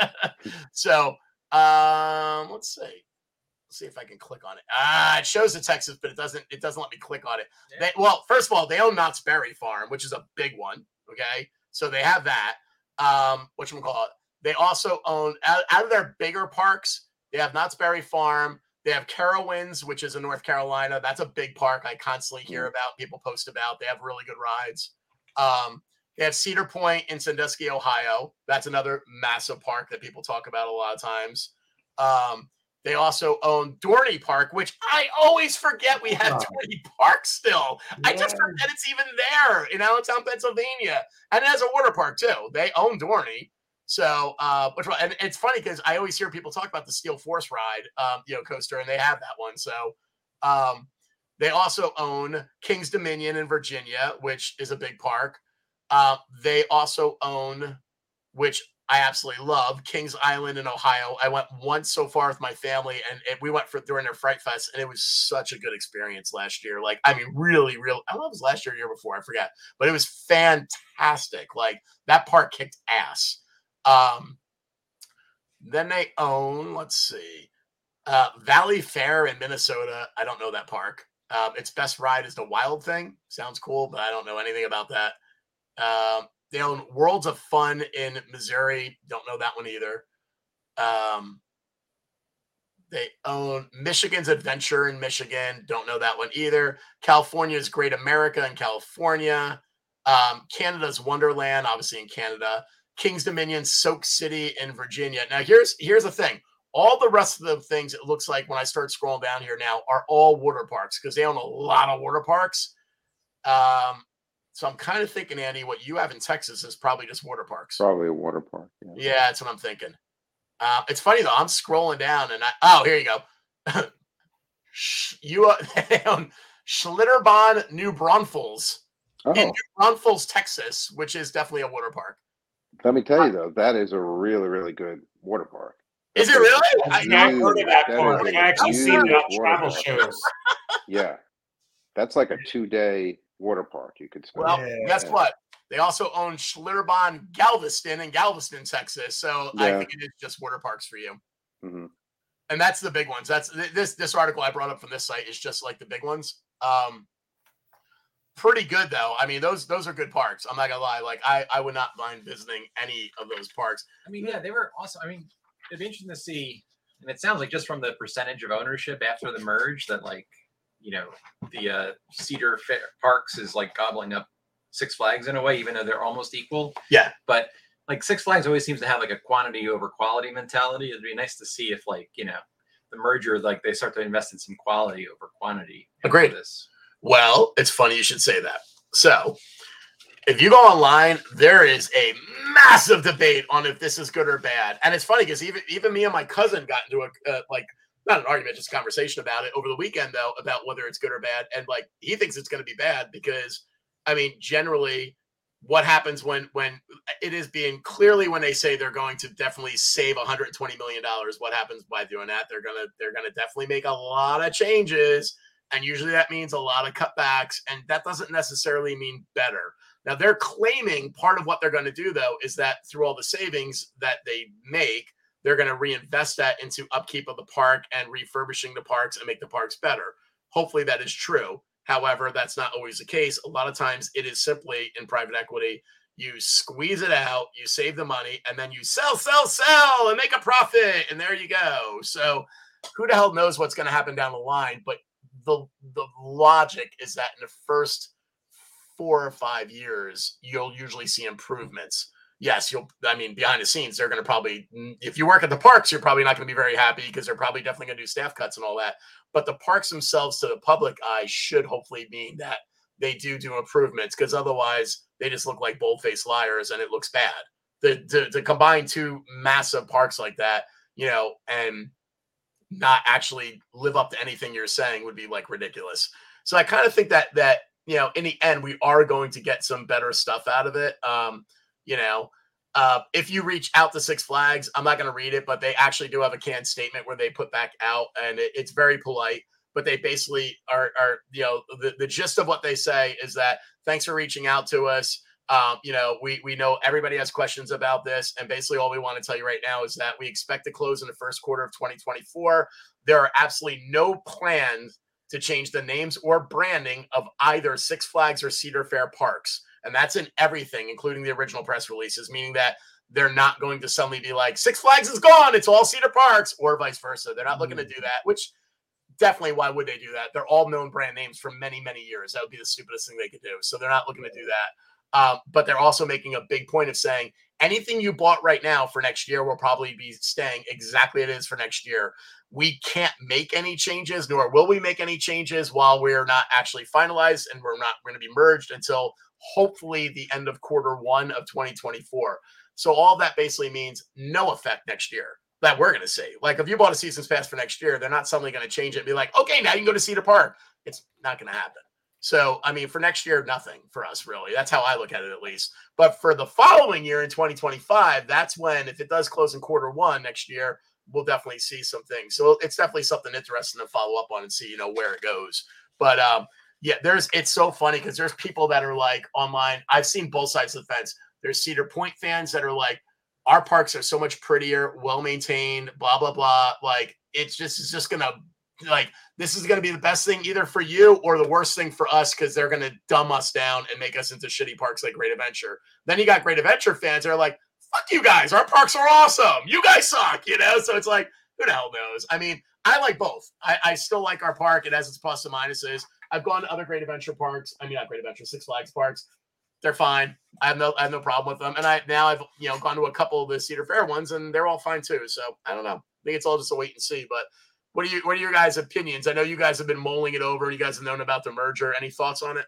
so um let's see. Let's see if I can click on it. Ah, it shows the Texas, but it doesn't it doesn't let me click on it. Yeah. They, well, first of all, they own Knott's Berry Farm, which is a big one. Okay, so they have that. Um, what you call it? They also own out, out of their bigger parks. They have Knott's Berry Farm. They have Carowinds, which is in North Carolina. That's a big park I constantly hear about. People post about. They have really good rides. Um, they have Cedar Point in Sandusky, Ohio. That's another massive park that people talk about a lot of times. Um, they also own Dorney Park, which I always forget we have Oh. Dorney Park still. I just forget it's even there in Allentown, Pennsylvania. And it has a water park too. They own Dorney. So, uh, which? And it's funny because I always hear people talk about the Steel Force ride, um, you know, coaster, and they have that one. So, um, They also own King's Dominion in Virginia, which is a big park. Uh, they also own, which I absolutely love, Kings Island in Ohio. I went once so far with my family, and it, we went for during their Fright Fest, and it was such a good experience last year. Like, I mean, really, real. I don't know it was last year or year before. I forget, but it was fantastic. Like that park kicked ass. Um, then they own, let's see, uh, Valleyfair in Minnesota. I don't know that park. Um, its best ride is the Wild Thing. Sounds cool, but I don't know anything about that. Um, they own Worlds of Fun in Missouri. Don't know that one either. Um, they own Michigan's Adventure in Michigan. Don't know that one either. California's Great America in California. Um, Canada's Wonderland, obviously in Canada. King's Dominion, Soak City in Virginia. Now, here's here's the thing. All the rest of the things it looks like when I start scrolling down here now are all water parks because they own a lot of water parks. Um, so I'm kind of thinking, Andy, what you have in Texas is probably just water parks. Probably a water park. Yeah, yeah that's what I'm thinking. Uh, it's funny though. I'm scrolling down and I oh here you go. you uh, own Schlitterbahn New Braunfels oh. in New Braunfels, Texas, which is definitely a water park. Let me tell you though, that is a really, really good water park. Is it really? I, have heard of that, that park. I actually seen it on travel shows. yeah, that's like a two-day water park. You could spend. Well, yeah. guess what? They also own Schlitterbahn Galveston in Galveston, Texas. So yeah. I think it is just water parks for you. Mm-hmm. And that's the big ones. That's this this article I brought up from this site is just like the big ones. Um, pretty good though. I mean, those those are good parks. I'm not gonna lie. Like I I would not mind visiting any of those parks. I mean, yeah, they were awesome. I mean, it'd be interesting to see. And it sounds like just from the percentage of ownership after the merge that like you know the uh, Cedar Fair Parks is like gobbling up Six Flags in a way, even though they're almost equal. Yeah, but like Six Flags always seems to have like a quantity over quality mentality. It'd be nice to see if like you know the merger like they start to invest in some quality over quantity. Agreed. This. Well, it's funny you should say that. So, if you go online, there is a massive debate on if this is good or bad, and it's funny because even even me and my cousin got into a uh, like not an argument, just a conversation about it over the weekend though about whether it's good or bad, and like he thinks it's going to be bad because I mean generally what happens when when it is being clearly when they say they're going to definitely save 120 million dollars what happens by doing that? They're gonna they're gonna definitely make a lot of changes and usually that means a lot of cutbacks, and that doesn't necessarily mean better. Now, they're claiming part of what they're going to do, though, is that through all the savings that they make, they're going to reinvest that into upkeep of the park and refurbishing the parks and make the parks better. Hopefully, that is true. However, that's not always the case. A lot of times, it is simply in private equity. You squeeze it out, you save the money, and then you sell, sell, sell, and make a profit. And there you go. So, who the hell knows what's going to happen down the line? But the the logic is that in the first four or five years, you'll usually see improvements. Yes, you'll. I mean, behind the scenes, they're going to probably. If you work at the parks, you're probably not going to be very happy because they're probably definitely going to do staff cuts and all that. But the parks themselves, to the public eye, should hopefully mean that they do do improvements because otherwise they just look like bold-faced liars and it looks bad. The, to, to combine two massive parks like that, you know, and not actually live up to anything you're saying would be like ridiculous. So I kind of think that that you know in the end we are going to get some better stuff out of it. Um, you know, uh, if you reach out to Six Flags, I'm not going to read it, but they actually do have a canned statement where they put back out, and it, it's very polite. But they basically are are you know the the gist of what they say is that thanks for reaching out to us. Um, you know, we we know everybody has questions about this, and basically all we want to tell you right now is that we expect to close in the first quarter of 2024. There are absolutely no plans to change the names or branding of either Six Flags or Cedar Fair parks, and that's in everything, including the original press releases, meaning that they're not going to suddenly be like Six Flags is gone, it's all Cedar Parks, or vice versa. They're not looking to mm. do that, which definitely why would they do that? They're all known brand names for many, many years. That would be the stupidest thing they could do. So they're not looking to do that. Um, but they're also making a big point of saying anything you bought right now for next year will probably be staying exactly it is for next year. We can't make any changes, nor will we make any changes while we're not actually finalized and we're not going to be merged until hopefully the end of quarter one of 2024. So all that basically means no effect next year that we're going to see. Like if you bought a season's pass for next year, they're not suddenly going to change it and be like, okay, now you can go to Cedar Park. It's not going to happen. So, I mean, for next year, nothing for us really. That's how I look at it, at least. But for the following year in 2025, that's when, if it does close in quarter one next year, we'll definitely see some things. So it's definitely something interesting to follow up on and see, you know, where it goes. But um, yeah, there's it's so funny because there's people that are like online. I've seen both sides of the fence. There's Cedar Point fans that are like, our parks are so much prettier, well maintained, blah blah blah. Like it's just it's just gonna like this is gonna be the best thing either for you or the worst thing for us because they're gonna dumb us down and make us into shitty parks like Great Adventure. Then you got Great Adventure fans that are like, fuck you guys, our parks are awesome. You guys suck, you know? So it's like, who the hell knows? I mean, I like both. I, I still like our park. It has its plus and minuses. I've gone to other Great Adventure parks. I mean, not Great Adventure, Six Flags parks. They're fine. I have no I have no problem with them. And I now I've you know gone to a couple of the Cedar Fair ones, and they're all fine too. So I don't know. I think it's all just a wait and see. But what are you what are your guys' opinions? I know you guys have been mulling it over. You guys have known about the merger. Any thoughts on it?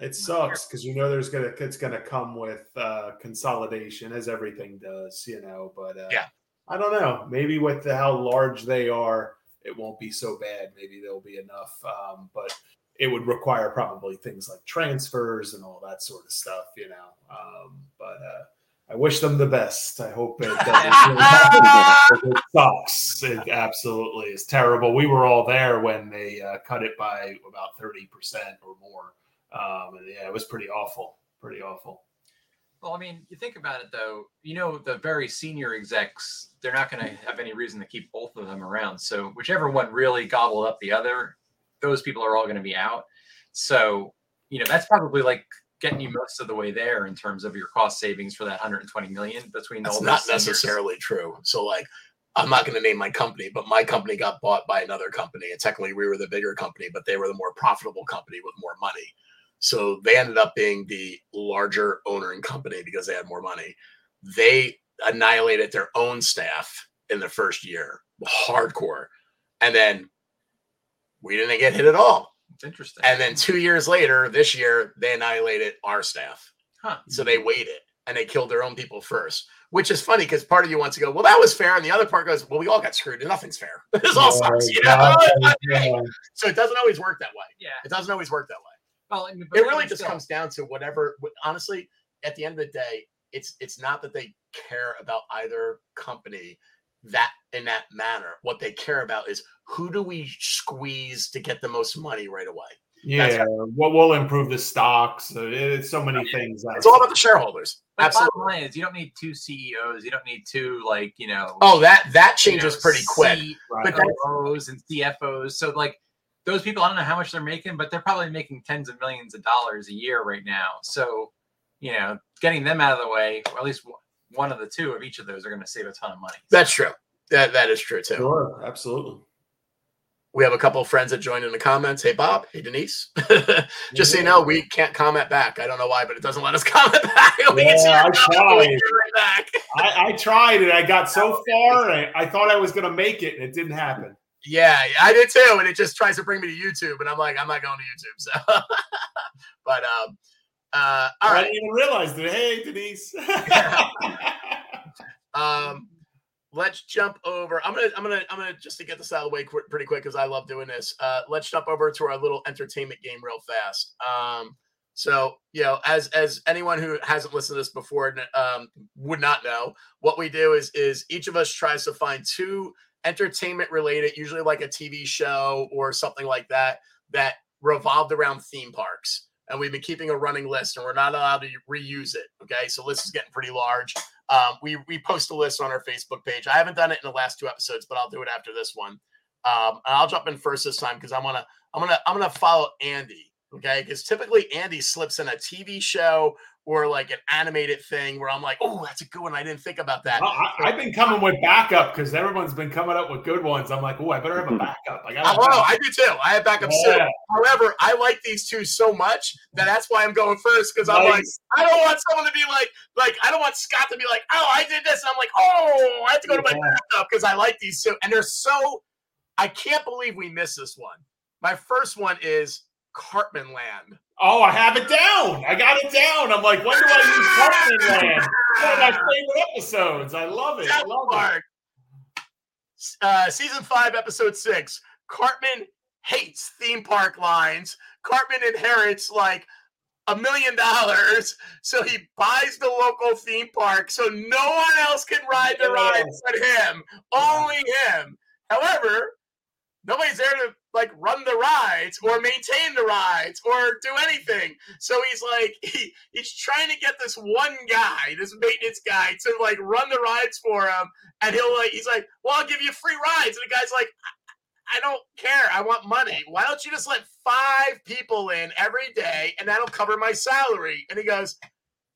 It sucks because you know there's gonna it's gonna come with uh, consolidation as everything does, you know. But uh, Yeah. I don't know. Maybe with the, how large they are, it won't be so bad. Maybe there'll be enough. Um, but it would require probably things like transfers and all that sort of stuff, you know. Um, but uh, I wish them the best. I hope it doesn't. it sucks. It absolutely is terrible. We were all there when they uh, cut it by about thirty percent or more. Um, and yeah, it was pretty awful. Pretty awful. Well, I mean, you think about it though, you know, the very senior execs, they're not going to have any reason to keep both of them around. So, whichever one really gobbled up the other, those people are all going to be out. So, you know, that's probably like getting you most of the way there in terms of your cost savings for that 120 million between That's all not necessarily true. So like I'm not going to name my company, but my company got bought by another company. And technically we were the bigger company, but they were the more profitable company with more money. So they ended up being the larger owner and company because they had more money. They annihilated their own staff in the first year, hardcore. And then we didn't get hit at all. It's interesting. And then two years later, this year, they annihilated our staff. Huh. So they waited and they killed their own people first, which is funny because part of you wants to go, well, that was fair. And the other part goes, well, we all got screwed and nothing's fair. this all oh sucks. You know? Yeah. So it doesn't always work that way. yeah. It doesn't always work that way. Well, I mean, It really just still- comes down to whatever, honestly, at the end of the day, it's it's not that they care about either company that in that manner. What they care about is who do we squeeze to get the most money right away. Yeah, what will improve the stocks? It's so many things. It's all about the shareholders. But Absolutely. bottom line is, you don't need two CEOs. You don't need two, like, you know, Oh, that that you changes know, pretty quick. Right. But that's- and CFOs. So, like, those people, I don't know how much they're making, but they're probably making tens of millions of dollars a year right now. So, you know, getting them out of the way, or at least one- one of the two of each of those are going to save a ton of money. That's true. That that is true too. Sure, absolutely. We have a couple of friends that joined in the comments. Hey Bob, hey Denise. Just so you know, we can't comment back. I don't know why, but it doesn't let us comment back. We can see Yeah, I comment, but we tried. can't back. I, I tried it. I got so far. I, I thought I was going to make it, and it didn't happen. Yeah, I did too, and it just tries to bring me to YouTube, and I'm like, I'm not going to YouTube. So, but um, uh, all I right. didn't even realize it. Hey, Denise. Um, let's jump over. I'm gonna, I'm gonna, I'm gonna just to get this out of the way qu- pretty quick because I love doing this. Uh, let's jump over to our little entertainment game real fast. Um, so you know, as as anyone who hasn't listened to this before um, would not know, what we do is is each of us tries to find two entertainment related, usually like a TV show or something like that, that revolved around theme parks. And we've been keeping a running list, and we're not allowed to reuse it. Okay, so list is getting pretty large. Um, we we post a list on our Facebook page. I haven't done it in the last two episodes, but I'll do it after this one. Um, and I'll jump in first this time because I'm gonna I'm gonna I'm gonna follow Andy. Okay, because typically Andy slips in a TV show or like an animated thing where I'm like, oh, that's a good one. I didn't think about that. I, I- I've been coming with backup because everyone's been coming up with good ones. I'm like, oh, I better have a backup. I got. Know, I do too. I have backups too. Yeah. However, I like these two so much that that's why I'm going first because I'm like, I don't want someone to be like, like I don't want Scott to be like, oh, I did this, and I'm like, oh, I have to go to my Yeah. backup because I like these two, and they're so. I can't believe we missed this one. My first one is Cartman Land. Oh, I have it down. I got it down. I'm like, when do I use Cartman Land? One of my favorite episodes. I love it. I love it. Uh, season five, episode six. Cartman hates theme park lines. Cartman inherits like a million dollars, so he buys the local theme park so no one else can ride the rides but him, only him. However, nobody's there to like run the rides or maintain the rides or do anything. So he's like he, he's trying to get this one guy, this maintenance guy, to like run the rides for him, and he'll like he's like, well, I'll give you free rides, and the guy's like, I don't care. I want money. Why don't you just let five people in every day and that'll cover my salary? And he goes,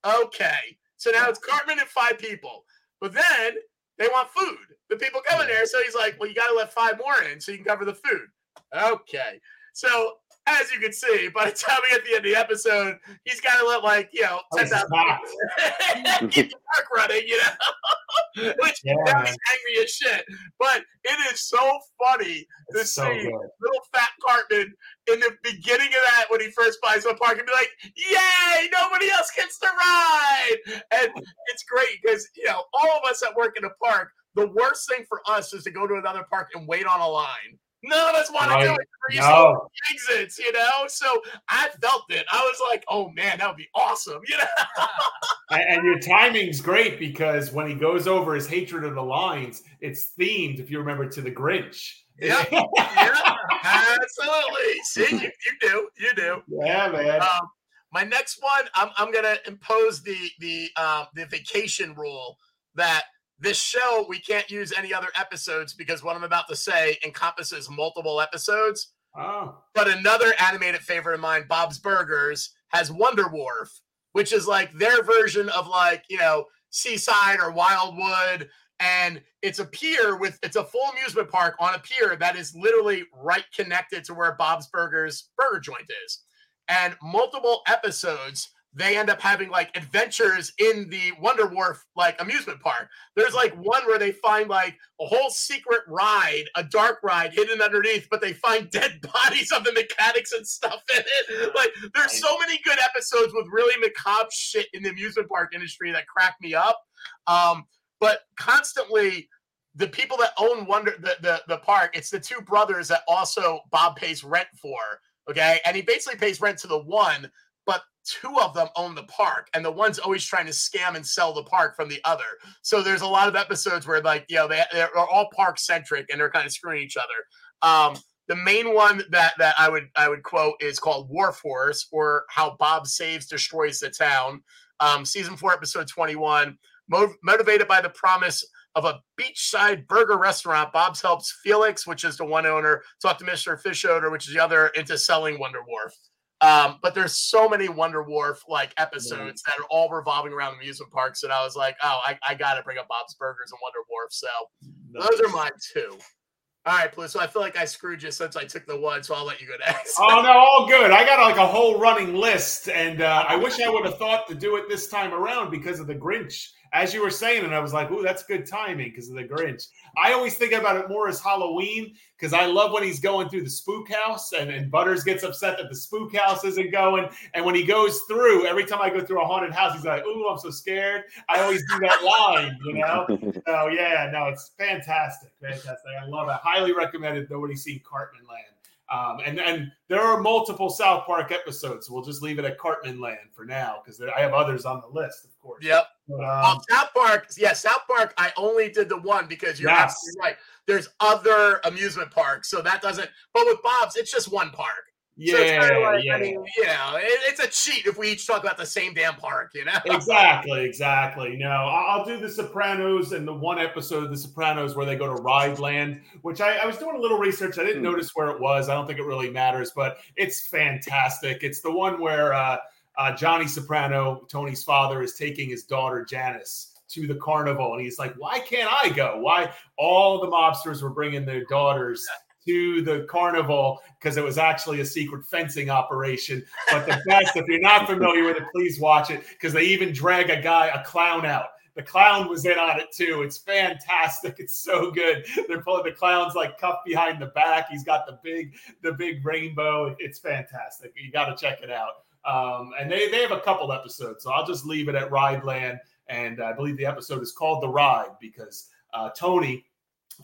okay. So now it's Cartman and five people. But then they want food. The people coming there. So he's like, well, you got to let five more in so you can cover the food. Okay. So as you can see, by the time we get to the end of the episode, he's got to let like you know ten thousand get the park running, you know, which yeah, now he's angry as shit. But it is so funny to so see good. little fat Cartman in the beginning of that when he first buys the park and be like, "Yay! Nobody else gets to ride!" And it's great because you know all of us that work in a park. The worst thing for us is to go to another park and wait on a line None of us want right. to do it for no. exits, you know. So I felt it. I was like, "Oh man, that would be awesome," you know. and, your timing's great because when he goes over his hatred of the lines, it's themed, if you remember, to the Grinch. Yeah, yeah, absolutely. See, you, you do, you do. Yeah, man. Um, my next one, I'm, I'm gonna impose the the um, the vacation rule that this show, we can't use any other episodes because what I'm about to say encompasses multiple episodes. Oh. But another animated favorite of mine, Bob's Burgers, has Wonder Wharf, which is like their version of like, you know, Seaside or Wildwood. And it's a pier with it's a full amusement park on a pier that is literally right connected to where Bob's Burgers burger joint is. And multiple episodes they end up having like adventures in the Wonder Wharf like amusement park. There's like one where they find like a whole secret ride, a dark ride hidden underneath, but they find dead bodies of the mechanics and stuff in it. Like there's so many good episodes with really macabre shit in the amusement park industry that crack me up. Um, but constantly the people that own Wonder the, the the park, it's the two brothers that also Bob pays rent for. Okay. And he basically pays rent to the one two of them own the park and the one's always trying to scam and sell the park from the other so there's a lot of episodes where like you know they, they're all park centric and they're kind of screwing each other um the main one that that i would i would quote is called Wharf Horse or how bob saves destroys the town um season four episode 21 Mo- motivated by the promise of a beachside burger restaurant. Bob's helps Felix, which is the one owner, talk to Mr. Fish Fischoeder, which is the other, into selling Wonder Wharf. Um, but there's so many Wonder Wharf like episodes that are all revolving around amusement parks, and I was like, oh, I, I got to bring up Bob's Burgers and Wonder Wharf. So nice. those are mine too. All right, Blue. So I feel like I screwed you since I took the one, so I'll let you go next. oh no, all good. I got like a whole running list, and uh, I wish I would have thought to do it this time around because of the Grinch as you were saying, and I was like, "Ooh, that's good timing because of the Grinch." I always think about it more as Halloween because I love when he's going through the spook house, and, and Butters gets upset that the spook house isn't going. And when he goes through, every time I go through a haunted house, he's like, "Ooh, I'm so scared." I always do that line, you know. oh yeah, no, it's fantastic, fantastic. I love it. Highly recommended. Nobody's seen Cartman Land. Um, and and there are multiple South Park episodes. So we'll just leave it at Cartman Land for now because I have others on the list, of course. Yep. Um, well, South Park, yeah, South Park. I only did the one because you're yes. absolutely right. There's other amusement parks, so that doesn't. But with Bob's, it's just one park. Yeah, so like, yeah. I mean, you know, it, it's a cheat if we each talk about the same damn park, you know? exactly, exactly. No, I'll do The Sopranos and the one episode of The Sopranos where they go to Ride Land, which I, I was doing a little research. I didn't hmm. notice where it was. I don't think it really matters, but it's fantastic. It's the one where uh, uh, Johnny Soprano, Tony's father, is taking his daughter Janice to the carnival, and he's like, "Why can't I go? Why all the mobsters were bringing their daughters to the carnival because it was actually a secret fencing operation. But the best, if you're not familiar with it, please watch it because they even drag a guy, a clown out. The clown was in on it too. It's fantastic. It's so good. They're pulling the clown's like cuffed behind the back. He's got the big, the big rainbow. It's fantastic. You got to check it out. Um, and they they have a couple episodes, so I'll just leave it at Ride Land. And I believe the episode is called The Ride because uh, Tony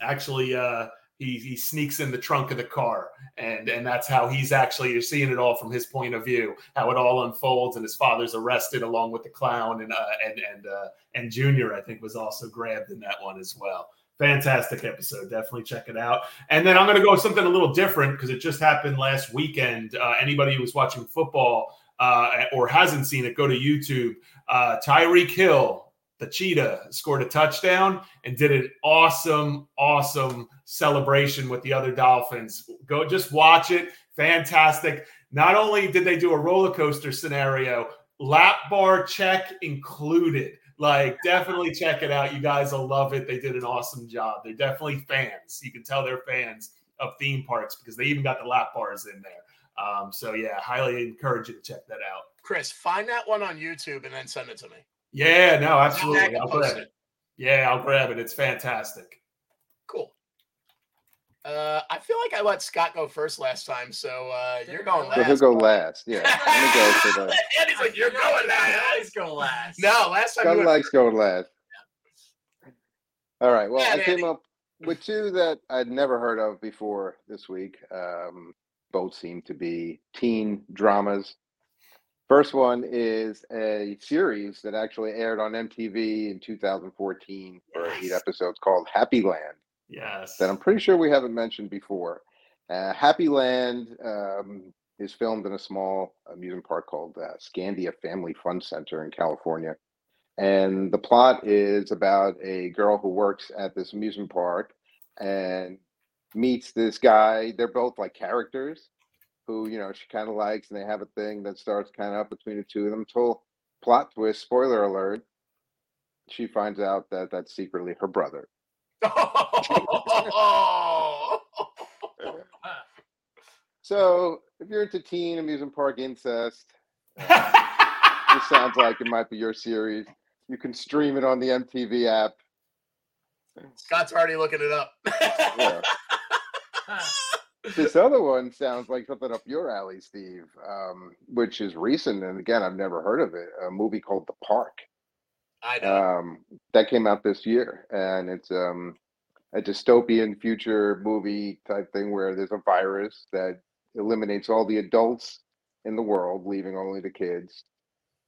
actually uh, he he sneaks in the trunk of the car, and and that's how he's actually you're seeing it all from his point of view, how it all unfolds, and his father's arrested along with the clown, and uh, and and uh, and Junior I think was also grabbed in that one as well. Fantastic episode. Definitely check it out. And then I'm going to go with something a little different because it just happened last weekend. Uh, anybody who was watching football uh, or hasn't seen it, go to YouTube. Uh, Tyreek Hill, the cheetah, scored a touchdown and did an awesome, awesome celebration with the other Dolphins. Go just watch it. Fantastic. Not only did they do a roller coaster scenario, lap bar check included. Like, definitely check it out. You guys will love it. They did an awesome job. They're definitely fans. You can tell they're fans of theme parks because they even got the lap bars in there. Um, so yeah, highly encourage you to check that out. Chris, find that one on YouTube and then send it to me. Yeah, no, absolutely. I'll grab it. Yeah, I'll grab it. It's fantastic. Cool. Uh, I feel like I let Scott go first last time, so uh, you're going So last. he'll go last. Yeah. Let me go for the and he's like, "You're going last." He's going last. No, last time Scott likes going last. All right. Well, Yeah, I came up with two that I'd never heard of before this week. Um, both seem to be teen dramas. First one is a series that actually aired on MTV in 2014 for eight episodes called Happyland Yes. that I'm pretty sure we haven't mentioned before. Uh, Happyland um, is filmed in a small amusement park called uh, Scandia Family Fun Center in California. And the plot is about a girl who works at this amusement park and meets this guy. They're both like characters who, you know, she kind of likes, and they have a thing that starts kind of up between the two of them. Till plot twist, spoiler alert, she finds out that that's secretly her brother. So, if you're into teen amusement park incest, this sounds like it might be your series. You can stream it on the MTV app. Scott's already looking it up. Yeah. This other one sounds like something up your alley, Steve, um, which is recent. And again, I've never heard of it. A movie called The Park I know. um, that came out this year, and it's um, a dystopian future movie type thing where there's a virus that eliminates all the adults in the world, leaving only the kids,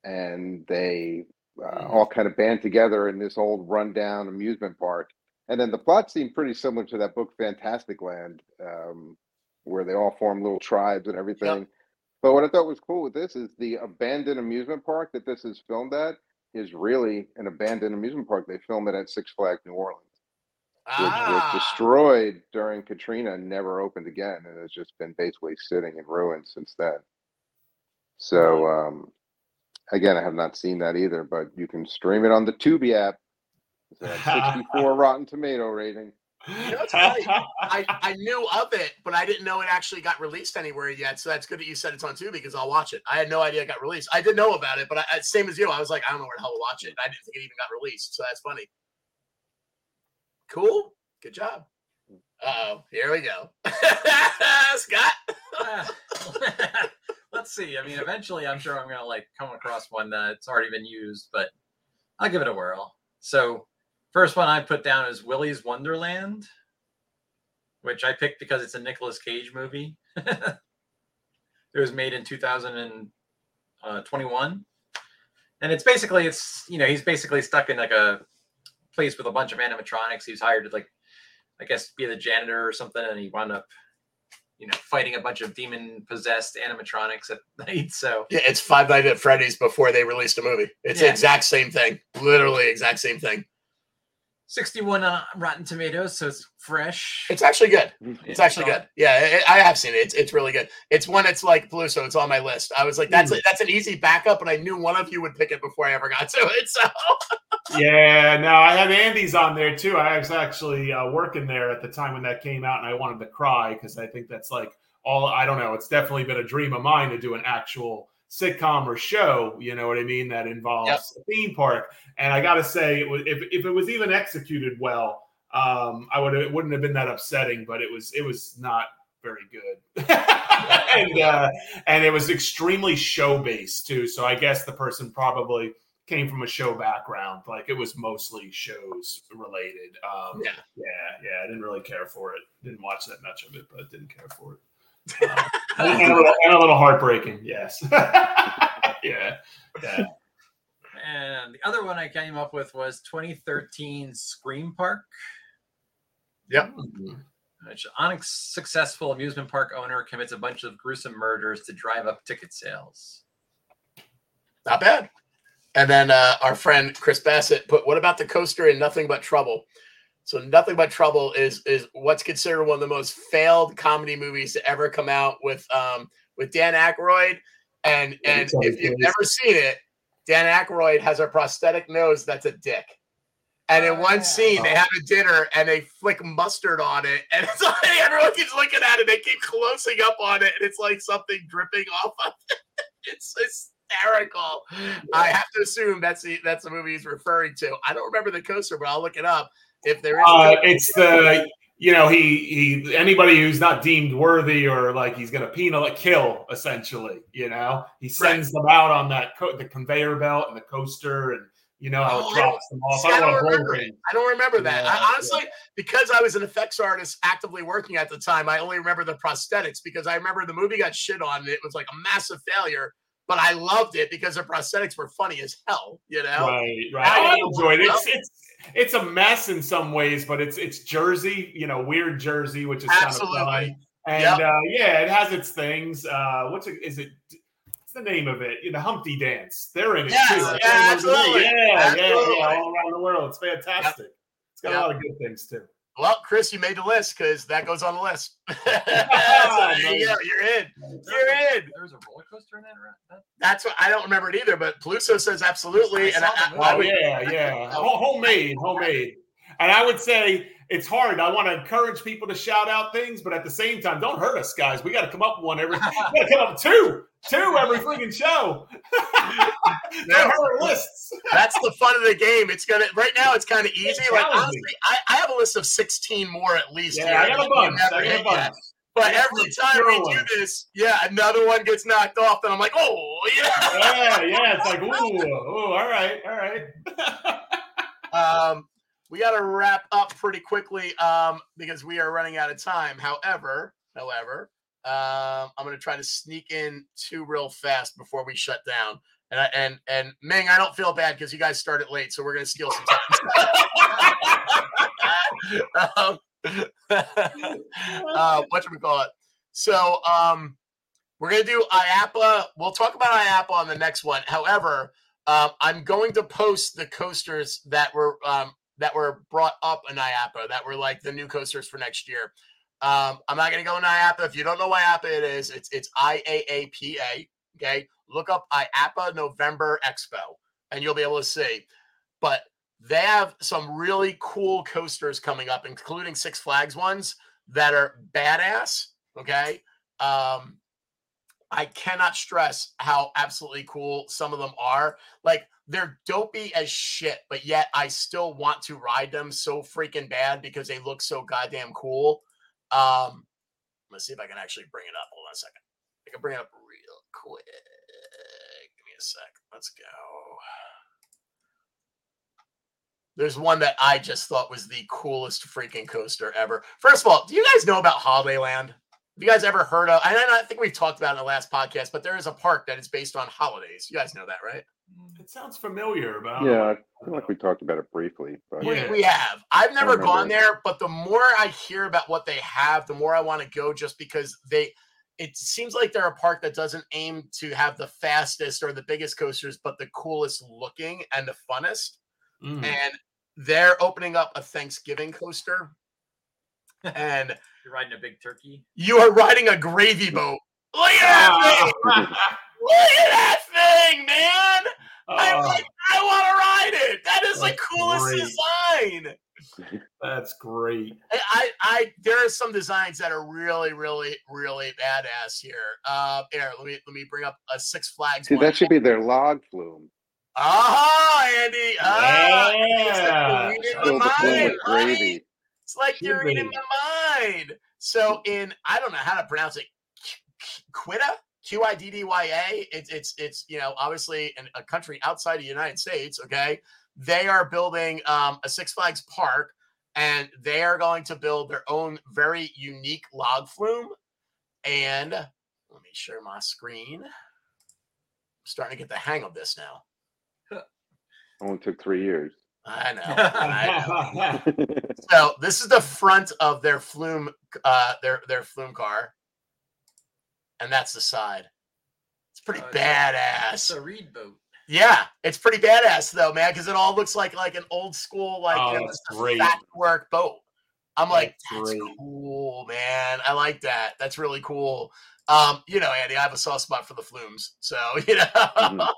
and they uh, all kind of band together in this old rundown amusement park. And then the plot seemed pretty similar to that book, Fantastic Land, um, where they all form little tribes and everything. But what I thought was cool with this is the abandoned amusement park that this is filmed at is really an abandoned amusement park. They filmed it at Six Flags New Orleans, which Ah. was destroyed during Katrina and never opened again, and has just been basically sitting in ruins since then. So um, again, I have not seen that either, but you can stream it on the Tubi app. It's a 64 Rotten Tomato rating. You know. I, I knew of it, but I didn't know it actually got released anywhere yet. So that's good that you said it's on Tubi because I'll watch it. I had no idea it got released. I did know about it, but I, I- same as you, I was like, I don't know where the hell to watch it. I didn't think it even got released. So that's funny. Cool. Good job. Uh oh, here we go. Scott. Ah. Let's see. I mean, eventually, I'm sure I'm gonna like come across one that's already been used, but I'll give it a whirl. So, first one I put down is Willy's Wonderland, which I picked because it's a Nicolas Cage movie. it was made in 2021, uh, and it's basically it's you know he's basically stuck in like a place with a bunch of animatronics. He's hired to like I guess be the janitor or something, and he wound up you know, fighting a bunch of demon possessed animatronics at night. So Yeah, it's Five Nights at Freddy's before they released a movie. It's the exact same thing. Literally exact same thing. 61 uh, Rotten Tomatoes, so it's fresh. It's actually good. It's Yeah, actually good. Yeah, I I have seen it. It's, it's really good. It's one that's like blue, so it's on my list. I was like, that's a, that's an easy backup, and I knew one of you would pick it before I ever got to it. So yeah, no, I had Andy's on there too. I was actually uh, working there at the time when that came out, and I wanted to cry because I think that's like all I don't know. It's definitely been a dream of mine to do an actual sitcom or show. You know what I mean? That involves a theme park. And I got to say, it was, if if it was even executed well, um, I would it wouldn't have been that upsetting. But it was it was not very good, and uh, and it was extremely show based too. So I guess the person probably came from a show background. Like it was mostly shows related. Um, Yeah. yeah, I didn't really care for it. Didn't watch that much of it, but didn't care for it. Um, and, a little, and a little heartbreaking, yes. yeah, yeah. And the other one I came up with was 2013 Scream Park. Yep. Which unsuccessful amusement park owner commits a bunch of gruesome murders to drive up ticket sales. Not bad. And then uh, our friend Chris Bassett put, "What about the coaster in Nothing But Trouble?" So, Nothing But Trouble is is what's considered one of the most failed comedy movies to ever come out with um, with Dan Aykroyd. And and if you've never seen it, Dan Aykroyd has a prosthetic nose that's a dick. And in one scene, they have a dinner and they flick mustard on it, and it's like everyone keeps looking at it. They keep closing up on it, and it's like something dripping off of it. It's hysterical. I have to assume that's the that's the movie he's referring to. I don't remember the coaster, but I'll look it up if there is. Uh, it's the you know he he anybody who's not deemed worthy or like he's going to penal kill essentially. You know he sends Right. them out on that co- the conveyor belt and the coaster and. You know how Oh, it I drops them off. See, I I don't don't remember it. I don't remember that. Yeah, I, honestly, because I was an effects artist actively working at the time, I only remember the prosthetics because I remember the movie got shit on. It was like a massive failure, but I loved it because the prosthetics were funny as hell. You know, Right, right. I I enjoyed it. It's, it's it's a mess in some ways, but it's it's Jersey, you know, weird Jersey, which is kind of Absolutely. fun. And Yep. uh, yeah, it has its things. Uh, what's it? Is it? What's the name of it? You know, Humpty Dance. They're in it Yes, too. Yeah, the name. absolutely. Yeah, yeah, yeah. All around the world, it's fantastic. It's got Yep. a lot of good things too. Well, Chris, you made the list because that goes on the list. so there you go. You're in. You're in. There was a roller coaster in that. right? That's what I don't remember it either, but Peluso says absolutely, I and I, saw the I. I Oh would, yeah, yeah. Ho- homemade, homemade. And I would say it's hard. I want to encourage people to shout out things, but at the same time, don't hurt us, guys. We got to come up with one every. We got to come up with two, two every freaking show. our lists. That's the fun of the game. It's gonna right now. It's kind of easy. Like honestly, I, I have a list of sixteen more at least. Yeah, here I got a bunch. I got a bunch. yet. But every time we do this, yeah, another one gets knocked off, and I'm like, oh, yeah. Yeah, yeah. It's like, ooh, ooh, all right, all right. Um, we got to wrap up pretty quickly um, because we are running out of time. However, however, um, I'm going to try to sneak in two real fast before we shut down. And I, and and Ming, I don't feel bad because you guys started late, so we're going to steal some time. um, uh, what should we call it? So um, we're going to do IAAPA. We'll talk about IAAPA on the next one. However, um, I'm going to post the coasters that were um, that were brought up in IAAPA that were like the new coasters for next year. Um, I'm not going to go into IAAPA. If you don't know what IAAPA it is, it's it's IAAPA. Okay, look up IAAPA November Expo, and you'll be able to see. But they have some really cool coasters coming up, including Six Flags ones that are badass. Okay. Um, I cannot stress how absolutely cool some of them are. Like they're dopey as shit, but yet I still want to ride them so freaking bad because they look so goddamn cool. Um, let's see if I can actually bring it up. Hold on a second. I can bring it up real quick. Give me a sec. Let's go. There's one that I just thought was the coolest freaking coaster ever. First of all, do you guys know about Holidayland? Have you guys ever heard of? I think we've talked about it in the last podcast, but there is a park that is based on holidays. You guys know that, right? It sounds familiar, but I don't know. Yeah, I feel like we talked about it briefly, but We, Yeah. we have. I've never gone there, but the more I hear about what they have, the more I want to go just because they it seems like they're a park that doesn't aim to have the fastest or the biggest coasters, but the coolest looking and the funnest. Mm. And they're opening up a Thanksgiving coaster. and You're riding a big turkey. you are riding a gravy boat. Look at that thing! Look at that thing, man! I'm Oh, like, I want to ride it. That is the coolest great. design. that's great. I, I, I, there are some designs that are really, really, really badass here. Uh, here, let me let me bring up a Six Flags see one. that should be their log flume. Ah, Andy. Ah, it's like Yeah. you're reading the pool mind, right? It's like you're reading be. my mind. So in I don't know how to pronounce it. Quidda, Q I D D Y A. It's it's it's you know obviously in a country outside of the United States. Okay, they are building um, a Six Flags park and they are going to build their own very unique log flume. And let me share my screen. I'm starting to get the hang of this now. Only took three years. I know. I know. so this is the front of their flume, uh, their their flume car, and that's the side. It's pretty Oh, it's a- badass. It's a reed boat. Yeah, it's pretty badass though, man, because it all looks like like an old school like Oh, you know, that's just a great. fat work boat. I'm like, That's that's great. cool, man. I like that. That's really cool. Um, you know, Andy, I have a soft spot for the flumes, so you know. Mhm.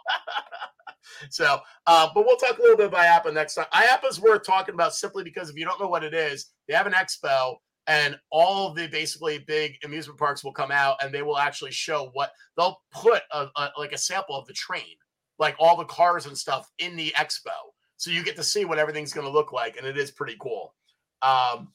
so, uh, but we'll talk a little bit about IAAPA next time. IAAPA is worth talking about simply because if you don't know what it is, they have an expo, and all the basically big amusement parks will come out, and they will actually show what they'll put a, a, like a sample of the train, like all the cars and stuff in the expo, so you get to see what everything's going to look like, and it is pretty cool. Um,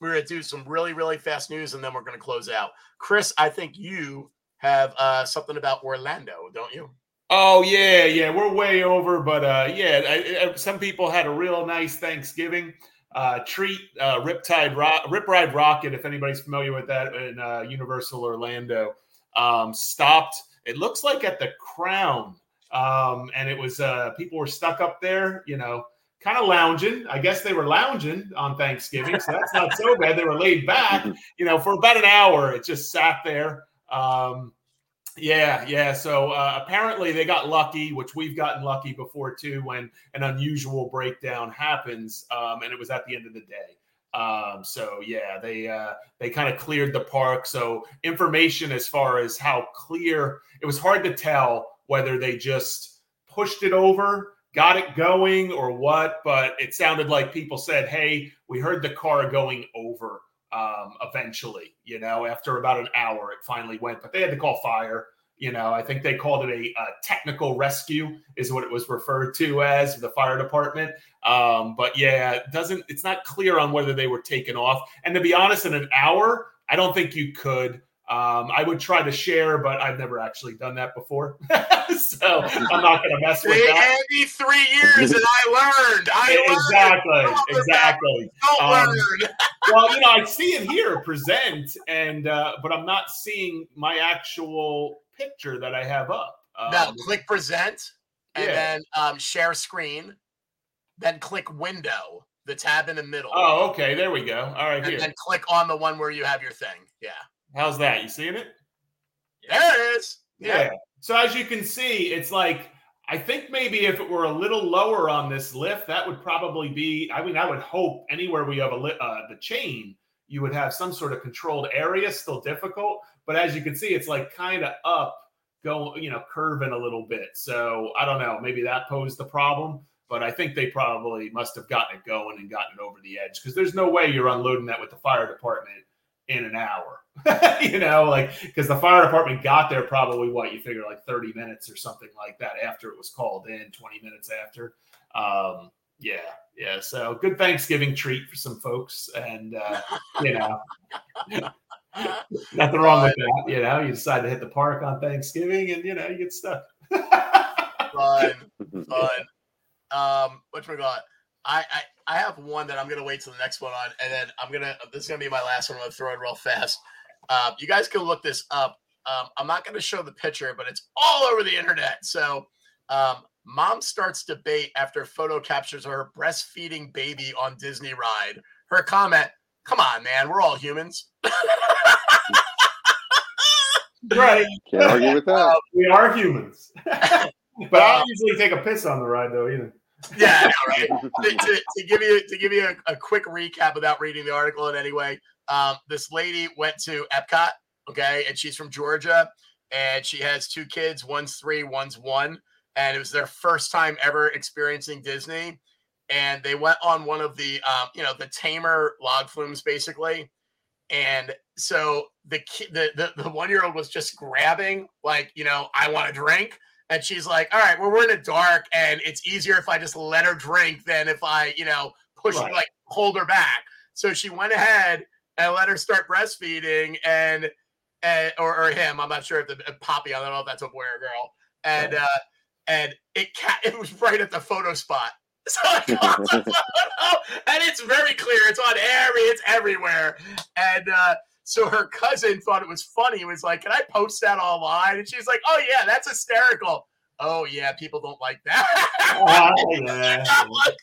we're going to do some really really fast news, and then we're going to close out. Chris, I think you have uh, something about Orlando, don't you? Oh yeah, yeah, we're way over, but uh, yeah, I, I, some people had a real nice Thanksgiving uh, treat. Uh, Riptide Rock, Rip Ride Rockit, if anybody's familiar with that in uh, Universal Orlando, um, stopped. It looks like at the Crown, um, and it was uh, people were stuck up there, you know, kind of lounging. I guess they were lounging on Thanksgiving, so that's not so bad. They were laid back, you know, for about an hour. It just sat there. Um, yeah, yeah. So uh, apparently they got lucky, which we've gotten lucky before too, when an unusual breakdown happens, um, and it was at the end of the day. Um, so yeah, they uh, they kind of cleared the park. So information as far as how clear it was hard to tell whether they just pushed it over, got it going, or what. But it sounded like people said, "Hey, we heard the car going over." Um, eventually, you know, after about an hour, it finally went, but they had to call fire. You know, I think they called it a, a technical rescue, is what it was referred to as the fire department. Um, but yeah, it doesn't it's not clear on whether they were taken off. And to be honest, in an hour, I don't think you could. Um, I would try to share, but I've never actually done that before, so I'm not going to mess with Hey, that. Andy, three years and I learned. I learned. Exactly, exactly. Don't Um, learn. well, you know, I see it here present, and uh, but I'm not seeing my actual picture that I have up. Um, now click present and yeah. then um, share screen. Then click window, the tab in the middle. oh, okay, there we go. All right, and here. then click on the one where you have your thing. Yeah. How's that? You seeing it? There it is. Yeah. So as you can see, it's like I think maybe if it were a little lower on this lift, that would probably be. I mean, I would hope anywhere we have a li- uh, the chain, you would have some sort of controlled area. Still difficult, but as you can see, it's like kind of up, going, you know, curving a little bit. So I don't know. Maybe that posed the problem. But I think they probably must have gotten it going and gotten it over the edge because there's no way you're unloading that with the fire department in an hour. you know, like because the fire department got there probably what you figure like 30 minutes or something like that after it was called in, 20 minutes after. Um, yeah, yeah. So good Thanksgiving treat for some folks, and uh, you know, nothing wrong with that. You know, you decide to hit the park on Thanksgiving, and you know, you get stuck. Fun, fun. Um, which we got? I, I I have one that I'm gonna wait till the next one on, and then I'm gonna this is gonna be my last one. I'm gonna throw it real fast. Um, you guys can look this up. Um, I'm not gonna show the picture, but it's all over the internet. So, um, mom starts debate after photo captures her breastfeeding baby on Disney ride. Her comment: "Come on, man, we're all humans." right. Can't argue with that. We are humans. but I don't usually take a piss on the ride, though, either. yeah, I know, right. to, to, to give you to give you a, a quick recap without reading the article in any way, um, this lady went to Epcot, okay, and she's from Georgia, and she has two kids. One's three, one's one, and it was their first time ever experiencing Disney. And they went on one of the, um, you know, the tamer log flumes, basically. And so the ki- the the, the one year old was just grabbing, like, you know, I want a drink. And she's like, all right, well, we're in the dark and it's easier if I just let her drink than if I, you know, push, Right. like hold her back. So she went ahead and let her start breastfeeding and, and or, or him. I'm not sure if the if Poppy, I don't know if that's a boy or girl. And, uh, and it ca- it was right at the photo spot. So I got the photo, and it's very clear. It's on every, it's everywhere. And uh, so her cousin thought it was funny. It was like, "Can I post that online?" And she's like, "Oh yeah, that's hysterical." Oh yeah, people don't like that. Oh, yeah. Not like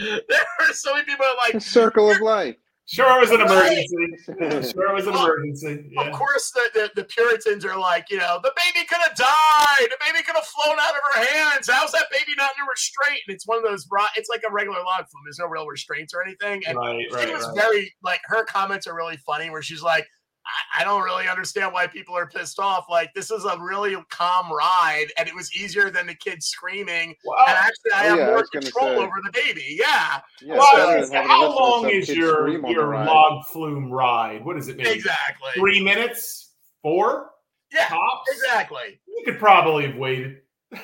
that. There are so many people that are The like, circle of life. Sure, it was an emergency. Sure, it was an emergency. Of course, the, the, the Puritans are like, you know, the baby could have died. The baby could have flown out of her hands. How's that baby not in a restraint? And it's one of those, it's like a regular log flume. There's no real restraints or anything. And Right, she right, was right. very, like, her comments are really funny where she's like, I, I don't really understand why people are pissed off. Like, this is a really calm ride, and it was easier than the kids screaming. Well, And actually, I Oh, have yeah, more was gonna control say. over the baby. Yeah, Yeah, well, better I than was- having to how long is your scream on the your log flume ride? What is it, maybe exactly. three minutes? Four Yeah, tops? exactly. You could probably have waited. you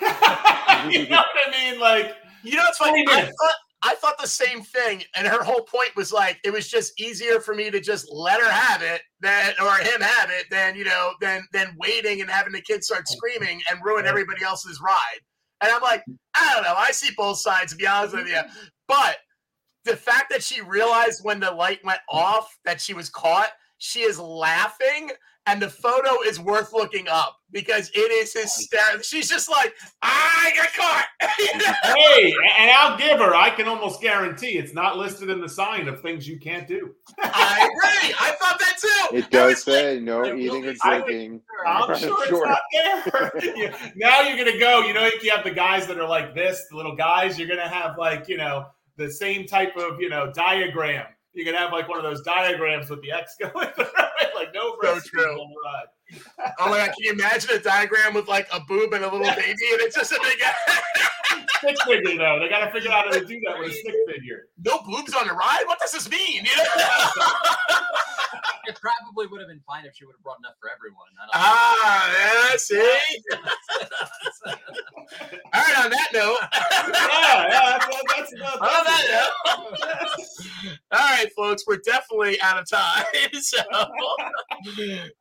know what I mean? Like, You know, it's funny. I minutes. thought, I thought the same thing, and her whole point was like it was just easier for me to just let her have it than or him have it than you know than than waiting and having the kids start screaming and ruin everybody else's ride. And I'm like, I don't know. I see both sides. To be honest with you, but the fact that she realized when the light went off that she was caught, she is laughing. And the photo is worth looking up because it is hysterical. She's just like, I got caught. You know? hey, and I'll give her. I can almost guarantee it's not listed in the sign of things you can't do. I agree. I thought that too. It does was like, say no eating or be- I would- drinking. I'm Right, sure it's not there. Now you're gonna go. You know, if you have the guys that are like this, the little guys. You're gonna have like you know the same type of you know diagram. You're gonna have like one of those diagrams with the X going through it, like no So breastfeeding true. On the ride. oh my god, can you imagine a diagram with like a boob and a little baby and it's just a big Stick figure though, they gotta figure out how to do that with a stick figure. no boobs on the ride? What does this mean? You know? It probably would have been fine if she would have brought enough for everyone. Ah, yeah, see? All right, on that note. Yeah, yeah, that's, that's, that's, On that note. All right, folks, we're definitely out of time. So,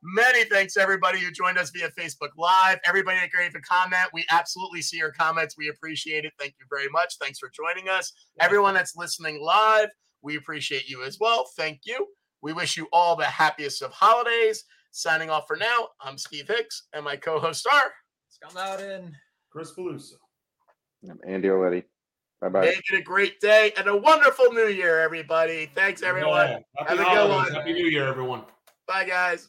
many thanks to everybody who joined us via Facebook Live. Everybody that gave a comment, we absolutely see your comments. We appreciate it. Thank you very much. Thanks for joining us. Everyone that's listening live, we appreciate you as well. Thank you. We wish you all the happiest of holidays. Signing off for now, I'm Steve Hicks, and my co-host are Scott Loudon. Chris Peluso. I'm Andy Oletti. Bye bye. Make it a great day and a wonderful new year, everybody. Thanks, everyone. Yeah. Happy Have a good one. Happy New Year, everyone. Bye, guys.